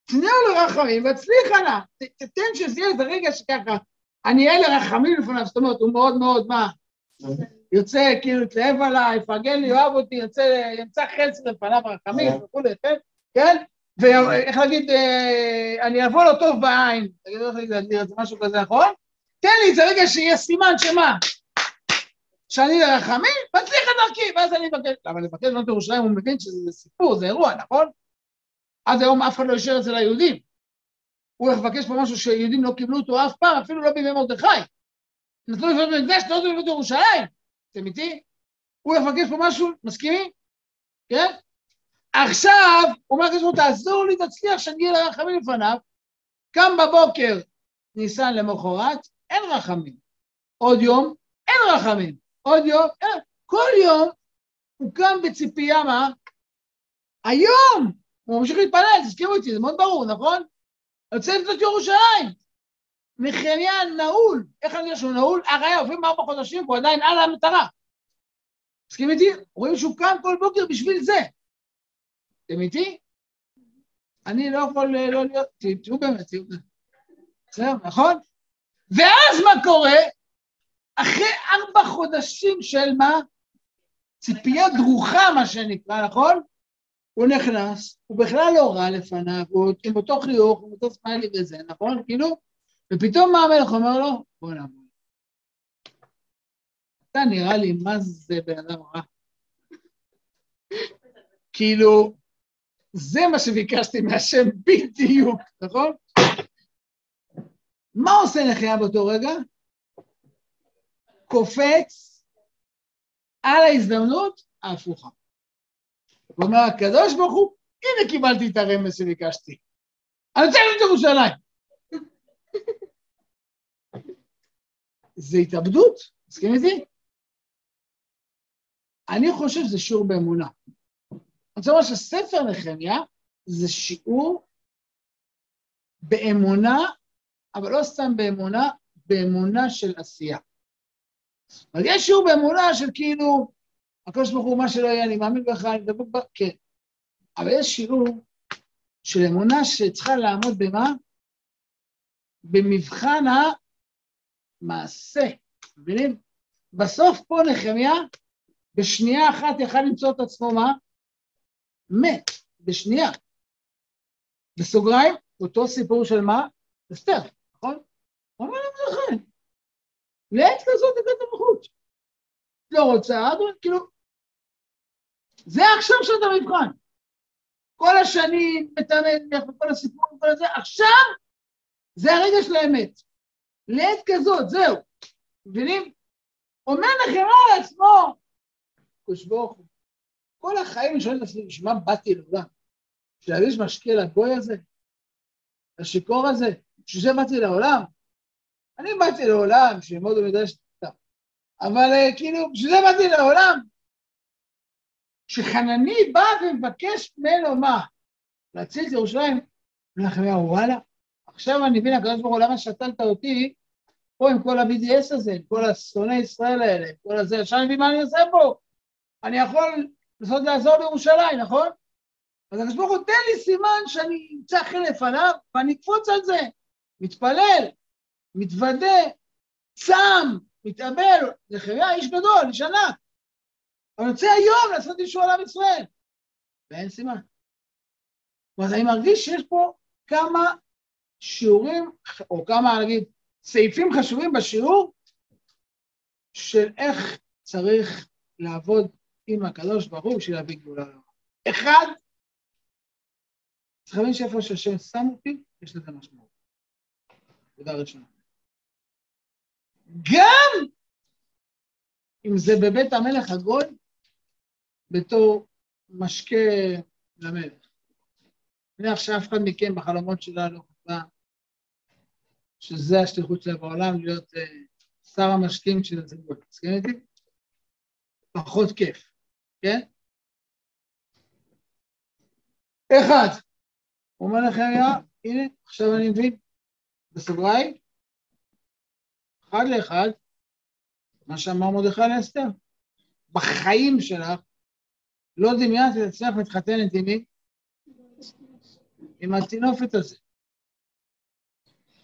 תנאו לרחמים והצליחה לה, תתן שזה יהיה איזה רגע שככה, אני אהיה לרחמים לפניו, זאת אומרת, הוא מאוד מאוד, מה, יוצא, כאילו, יתלהב עליי, יפרגן לי, יאהב אותי, יוצא, ימצא חסד לפניו רחמים וכולי, כן? ואיך להגיד, אה, אני אבוא לו טוב בעין, תגיד, איך את זה, משהו כזה, נכון? תן לי איזה רגע שיהיה סימן שמה? שאני לרחמים, מצליח את דרכי, ואז אני מבקש. למה לבקש לבנות ירושלים, הוא מבין שזה סיפור, זה אירוע, נכון? עד היום אף אחד לא אישר אצל היהודים. הוא הולך לבקש פה משהו שיהודים לא קיבלו אותו אף פעם, אפילו לא בימי מרדכי. נתנו לבנות במקדש, נתנו לבנות ירושלים. אתם איתי? הוא יפגש פה משהו, מסכימים? כן? עכשיו, הוא אומר לקדוש תעזור לי, תצליח שאני אהיה לרחמים לפניו. קם בבוקר, ניסן למחרת, אין רחמים. עוד יום, אין רחמים. עוד יום, אין. כל יום הוא קם בציפייה, מה? היום! הוא ממשיך להתפלל, תזכירו אותי, זה מאוד ברור, נכון? יוצא לבנות ירושלים. נחמיה נעול. איך אני יודע שהוא נעול? הרי עוברים ארבע חודשים, הוא עדיין על המטרה. מסכים איתי? רואים שהוא קם כל בוקר בשביל זה. אתם איתי? אני לא יכול אה, לא להיות, תהיו באמת, באמת. בסדר, נכון? ואז מה קורה? אחרי ארבע חודשים של מה? ציפייה דרוכה, מה שנקרא, נכון? הוא נכנס, הוא בכלל לא רע לפניו, הוא עם אותו חיוך, עם אותו סמיילי וזה, נכון? כאילו, ופתאום מה המלך אומר לו? בוא נעבור. אתה נראה לי, מה זה בן אדם רע? כאילו, זה מה שביקשתי מהשם בדיוק, נכון? מה עושה נחיה באותו רגע? קופץ על ההזדמנות ההפוכה. הוא אומר, הקדוש ברוך הוא, הנה קיבלתי את הרמז שביקשתי. אני רוצה ללכת לירושלים. זה התאבדות, מסכים איתי? אני חושב שזה שיעור באמונה. אני רוצה לומר שספר נחמיה זה שיעור באמונה, אבל לא סתם באמונה, באמונה של עשייה. אז יש שיעור באמונה של כאילו, הקדוש ברוך הוא, מה שלא יהיה, אני מאמין בך, אני דבוק ב... כן. אבל יש שיעור של אמונה שצריכה לעמוד במה? במבחן המעשה, מבינים? בסוף פה נחמיה, בשנייה אחת יכל למצוא את עצמו מה? מת, בשנייה. בסוגריים, אותו סיפור של מה? אסתר, נכון? הוא אומר להם לכן. לעת כזאת הגעת בחוץ. לא רוצה, כאילו, זה עכשיו שעת המבחן. כל השנים מתאמן, וכל הסיפור וכל זה, עכשיו זה הרגע של האמת. לעת כזאת, זהו. מבינים? אומר לכם על עצמו, קדוש ברוך הוא, כל החיים אני שואל את עצמי, בשביל מה באתי לעולם? בשביל להרגיש משקיע לגוי הזה? לשיכור הזה? בשביל זה באתי לעולם? אני באתי לעולם בשביל ללמוד במדרש טוב. אבל אה, כאילו, בשביל זה באתי לעולם. כשחנני בא ומבקש ממנו מה? להציל את ירושלים, אומר לכם, וואלה, עכשיו אני מבין, הקדוש ברוך הוא, למה שתלת אותי פה עם כל ה-BDS הזה, עם כל השונאי ישראל האלה, עם כל הזה, עכשיו אני מבין מה אני עושה פה. אני יכול לנסות לעזור לירושלים, נכון? אז הקדוש ברוך הוא, תן לי סימן שאני אמצא חן לפניו, ואני אקפוץ על זה. מתפלל, מתוודה, צם, מתאבל, נחמיה איש גדול, איש ענק. אני רוצה היום לעשות אישור על עם ישראל. ואין סימן. אז אני מרגיש שיש פה כמה שיעורים, או כמה, נגיד, סעיפים חשובים בשיעור, של איך צריך לעבוד עם הקדוש ברוך הוא בשביל להביא גאולה לעולם. אחד, צריך להבין שאיפה שהשם שם אותי, יש לזה משמעות. תודה ראשונה. גם אם זה בבית המלך הגוי, בתור משקה למלך. אני מניח שאף אחד מכם בחלומות שלה לא חשבה שזה השליחות שלה בעולם, להיות uh, שר המשקים של הציבור. מסכים איתי? פחות כיף, כן? אחד, הוא אומר לכם, הנה, עכשיו אני מבין, בסוגריים, אחד לאחד, מה שאמר מרדכי לאסתר. בחיים שלך לא דמיינת את עצמך מתחתנת עם מי? עם הטינופת הזה.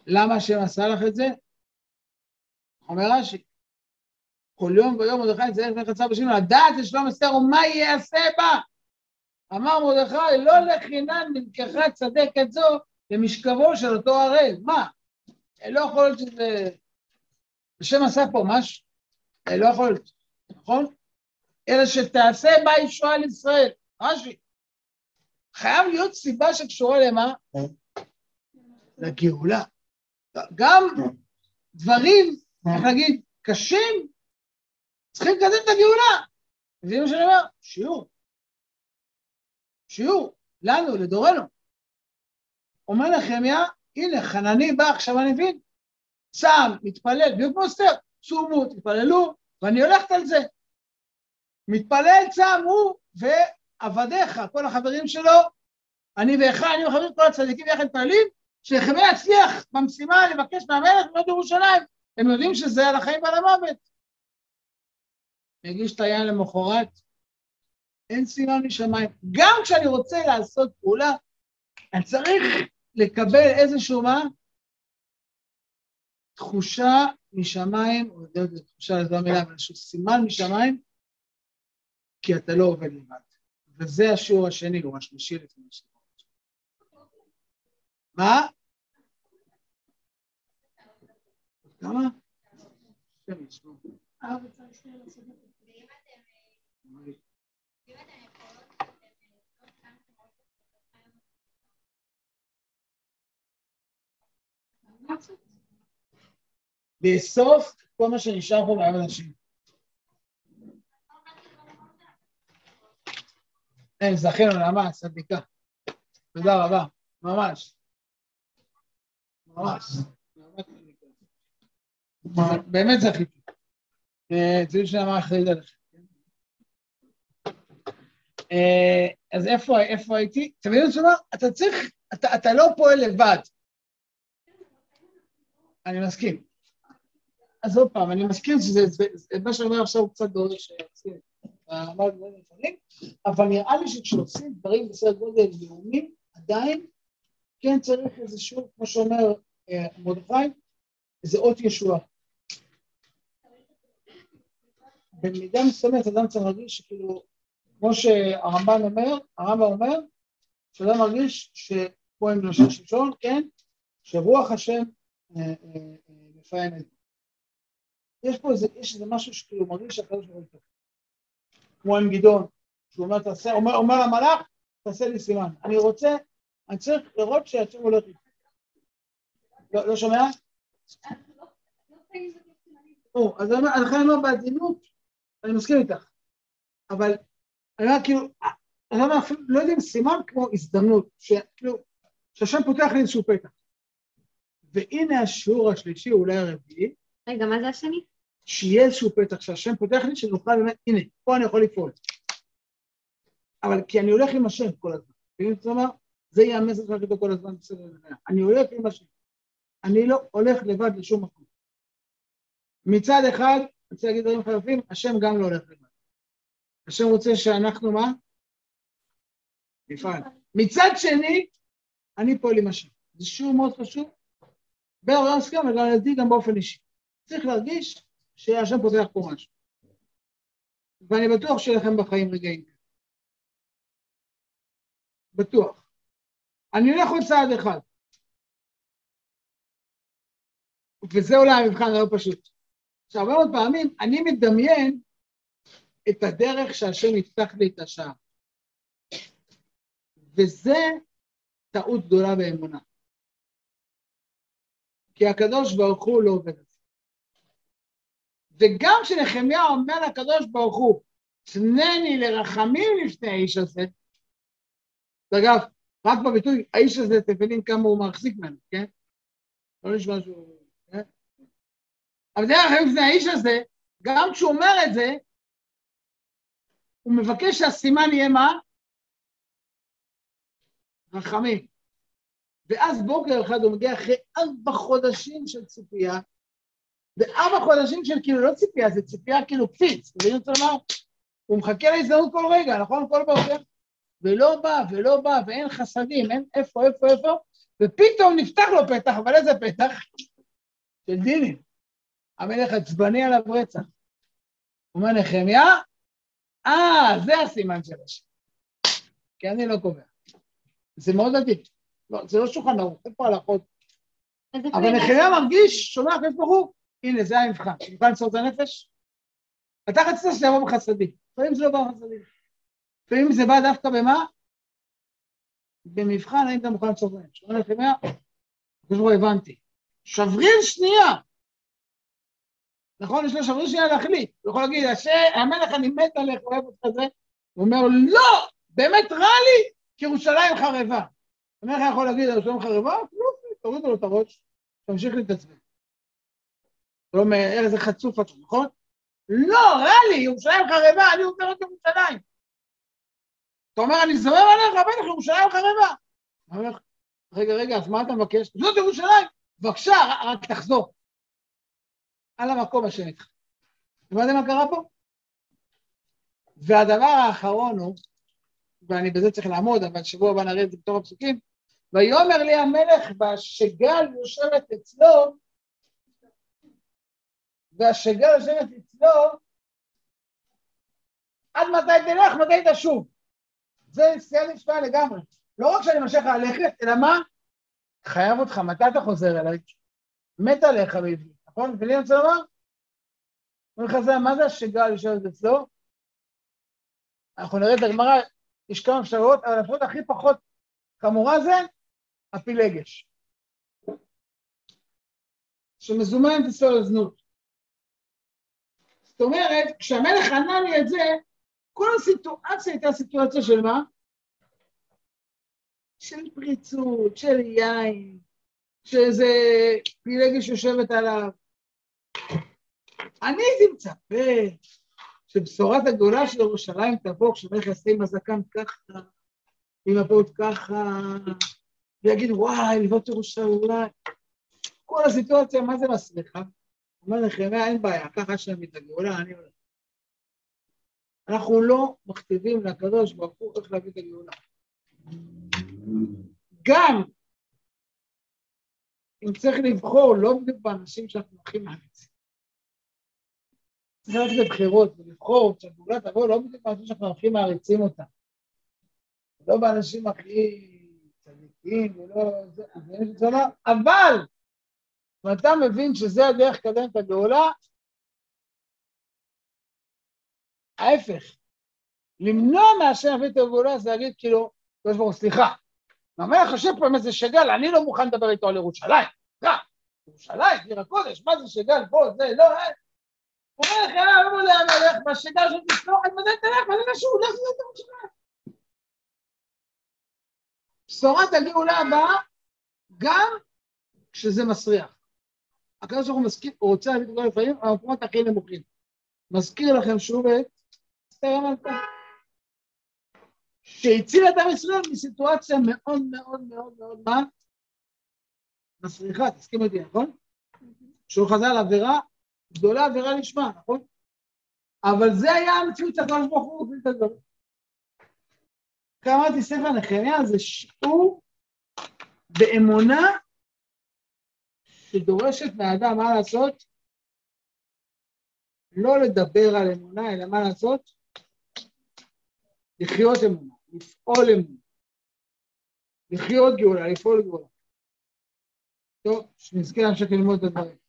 למה השם עשה לך את זה? אומר רש"י, כל יום ויום מרדכי צריך לחצה בשביל לדעת את שלום אסתר ומה יעשה בה. אמר מרדכי, לא לחינם נלקחה צדקת זו למשכבו של אותו ערב. מה? לא יכול להיות שזה... השם עשה פה משהו? לא יכול להיות, נכון? אלא שתעשה בה ישועה לישראל. רש"י. חייב להיות סיבה שקשורה למה? לגאולה. גם דברים, איך להגיד, קשים, צריכים לקדם את הגאולה. זה מה שאני אומר, שיעור. שיעור, לנו, לדורנו. אומר נחמיה, הנה, חנני בא, עכשיו אני מבין. צם, מתפלל, בדיוק כמו אסתר, צומו, תתפללו, ואני הולכת על זה. מתפלל צם הוא ועבדיך, כל החברים שלו, אני ואחד, אני וחברים, כל הצדיקים יחד מתפללים, שנחמיה יצליח במשימה לבקש מהמלך לבנות ירושלים. הם יודעים שזה על החיים ועל המוות. מגיש את היין למחרת, אין סימן משמיים. גם כשאני רוצה לעשות פעולה, אני צריך לקבל איזשהו מה? תחושה משמיים, או לא יודע, תחושה לזה המילה, אבל איזשהו סימן משמיים, כי אתה לא עובד לבד. וזה השיעור השני, או השלישי לפני השני. מה? כמה? כן, ישמעו. אבא צריך לעשות את זה. לאסוף כל מה שנשאר פה מהרבה אנשים. אין, זכינו, נעמה, צדיקה. תודה רבה, ממש. ממש. באמת זכיתי. אה, תראו שנעמה אחראית. אה, אז איפה, איפה הייתי? אתה מבין מה אתה צריך, אתה לא פועל לבד. אני מסכים. אז עוד פעם, אני מסכים שזה, זה, זה, מה שאני אומר עכשיו הוא קצת דורש, לפעמים, אבל נראה לי שכשעושים דברים בסדר גודל לאומי, עדיין כן צריך איזשהו, כמו שאומר אה, מרדכי, איזה אות ישועה. במידה מסוימת אדם צריך להרגיש שכאילו, כמו שהרמב"ן אומר, הרמב"ם אומר, שאדם מרגיש שפה עם לשון שמשון, כן, שרוח השם אה, אה, מפעם את זה. יש פה איזה, יש איזה משהו שכאילו מרגיש שהקדוש ברוך הוא כמו עם גדעון, שהוא אומר, תעשה, אומר, אומר למלאך, תעשה לי סימן. אני רוצה, אני צריך לראות שהשם הולך איתי. לא, לא שומע? או, אז לכן אני אומר בעדינות, אני מסכים איתך, אבל אני אומר כאילו, אני אומר אפילו, לא יודע אם סימן כמו הזדמנות, שכאילו, שהשם פותח לי איזשהו פתח. והנה השיעור השלישי, אולי הרביעי. רגע, מה זה השני? שיהיה איזשהו פתח שהשם פותח לי, שנוכל באמת, הנה, פה אני יכול לפעול. אבל כי אני הולך עם השם כל הזמן. ואם אתה אומר, זה יהיה המסר שלך איתו כל הזמן, בסדר, אני הולך עם השם. אני לא הולך לבד לשום מקום. מצד אחד, אני רוצה להגיד דברים חייבים, השם גם לא הולך לבד. השם רוצה שאנחנו מה? נפעל. מצד שני, אני פועל עם השם. זה שיעור מאוד חשוב. בעולם הסכם, אבל לדעתי גם באופן אישי. צריך להרגיש שהשם פותח פה משהו. ואני בטוח שיהיה לכם בחיים רגעים כאלה. בטוח. אני הולך עוד צעד אחד. וזה אולי המבחן הלא פשוט. עכשיו, הרבה מאוד פעמים אני מדמיין את הדרך שהשם יפתח לי את השער. וזה טעות גדולה באמונה. כי הקדוש ברוך הוא לא עובד על. וגם כשנחמיה אומר לקדוש ברוך הוא, תנני לרחמים לפני האיש הזה, אגב, רק בביטוי האיש הזה, אתם מבינים כמה הוא מחזיק ממנו, כן? לא נשמע שהוא... כן? אבל דרך אגב, לפני האיש הזה, גם כשהוא אומר את זה, הוא מבקש שהסימן יהיה מה? רחמים. ואז בוקר אחד הוא מגיע אחרי ארבע חודשים של ציפייה, וארבע חודשים של כאילו לא ציפייה, זה ציפייה כאילו קפיץ, מבינים רוצה לומר? הוא מחכה להזדמנות כל רגע, נכון? כל בוקר. ולא בא, ולא בא, ואין חסדים, אין איפה, איפה, איפה, ופתאום נפתח לו פתח, אבל איזה פתח? של דינים. המלך עצבני עליו רצח. אומר נחמיה, אה, זה הסימן של השם. כי אני לא קובע. זה מאוד עדיף. לא, זה לא שולחן ערוך, אין פה הלכות. אבל נחמיה מרגיש, שומע הקדוש ברוך הוא, הנה, זה המבחן. מבחן למסור את הנפש? אתה רצית שזה יבוא בחסדים. לפעמים זה לא בא בחסדים. לפעמים זה בא דווקא במה? במבחן האם אתה מוכן למסור את הנפש. אומר נחמיה, הקדוש ברוך הבנתי. שבריר שנייה. נכון? יש לו אפשרות שנייה להחליט. הוא יכול להגיד, "הש- המלך, אני מת עליך, אוהב אותך זה. הוא אומר, לא, באמת רע לי, כי ירושלים חרבה. המלך יכול להגיד, ירושלים חרבה? יופי, תורידו לו את הראש, תמשיך להתעצבן. הוא אומר, איזה חצוף אתה, נכון? לא, רע לי, ירושלים חרבה, אני עובר את ירושלים. אתה אומר, אני זורם עליך, בטח ירושלים חרבה. המלך, רגע, רגע, אז מה אתה מבקש? זאת ירושלים, בבקשה, רק תחזור. על המקום השם איתך. הבנתם מה קרה פה? והדבר האחרון הוא, ואני בזה צריך לעמוד, אבל שבוע הבא נראה את זה בתור הפסוקים, ויאמר לי המלך, והשגל יושבת אצלו, והשגל יושבת אצלו, עד מתי תלך, מתי תשוב. זה סייג נשמע לגמרי. לא רק שאני ממשיך ללכת, אלא מה? חייב אותך, מתי אתה חוזר אליי? מת עליך בעברית, נכון? מה אני רוצה לומר? אומר לך זה, מה זה השגל יושבת אצלו? אנחנו נראה את הגמרא, יש כמה אפשרויות, אבל האפשרות הכי פחות חמורה זה הפילגש. שמזומנת אצלו לזנות. אומרת, כשהמלך ענה לי את זה, כל הסיטואציה הייתה סיטואציה של מה? של פריצות, של יין, שאיזה פילגש יושבת עליו. אני הייתי מצפה שבשורת הגאולה של ירושלים תבוא כשמלך יעשה עם הזקן ככה, עם הפעות ככה, ויגיד וואי, לראות ירושלים. כל הסיטואציה, מה זה מסריחה? אומר נחמיה, אין בעיה, ככה השם את הגאולה, אני הולך. אנחנו לא מכתיבים לקדוש ברוך הוא איך להביא את הגאולה. גם אם צריך לבחור, לא בדיוק באנשים שאנחנו הכי מעריצים. צריך ללכת לבחירות ולבחור, כשהגאולה תבוא, לא בדיוק באנשים שאנחנו הכי מעריצים אותם. לא באנשים הכי צדיקים ולא... אבל אם אתה מבין שזה הדרך לקדם את הגאולה, ההפך, למנוע מהשם להביא את הגאולה זה להגיד כאילו, הקדוש ברוך הוא, סליחה, המלך יושב פה עם איזה שגל, אני לא מוכן לדבר איתו על ירושלים. סליחה, ירושלים, עיר הקודש, מה זה שגל פה, זה, לא, אה. הוא אומר לך, אה, אמרו להמלך, בשגל של תסלוח, עד מתי תלך, זה קשור, לך זה את ירושלים. בשורת הגאולה הבאה, גם כשזה מסריח. הקדוש ברוך הוא מזכיר, הוא רוצה להביא את הגאולה לפעמים, המקומות הכי נמוכים. מזכיר לכם שוב את אסתר המלכה. שהציל את עם ישראל מסיטואציה מאוד מאוד מאוד מאוד מה? מסריחה, תסכים איתי, נכון? שהוא חזר על עבירה, גדולה עבירה לשמה, נכון? אבל זה היה המציאות שהקדוש ברוך הוא הוביל את הדברים. קראתי ספר נחמיה, זה שיעור באמונה שדורשת מהאדם מה לעשות? לא לדבר על אמונה, אלא מה לעשות? לחיות אמונה, לפעול אמונה. לחיות גאולה, לפעול גאולה. טוב, שנזכה להמשיך ללמוד את הדברים.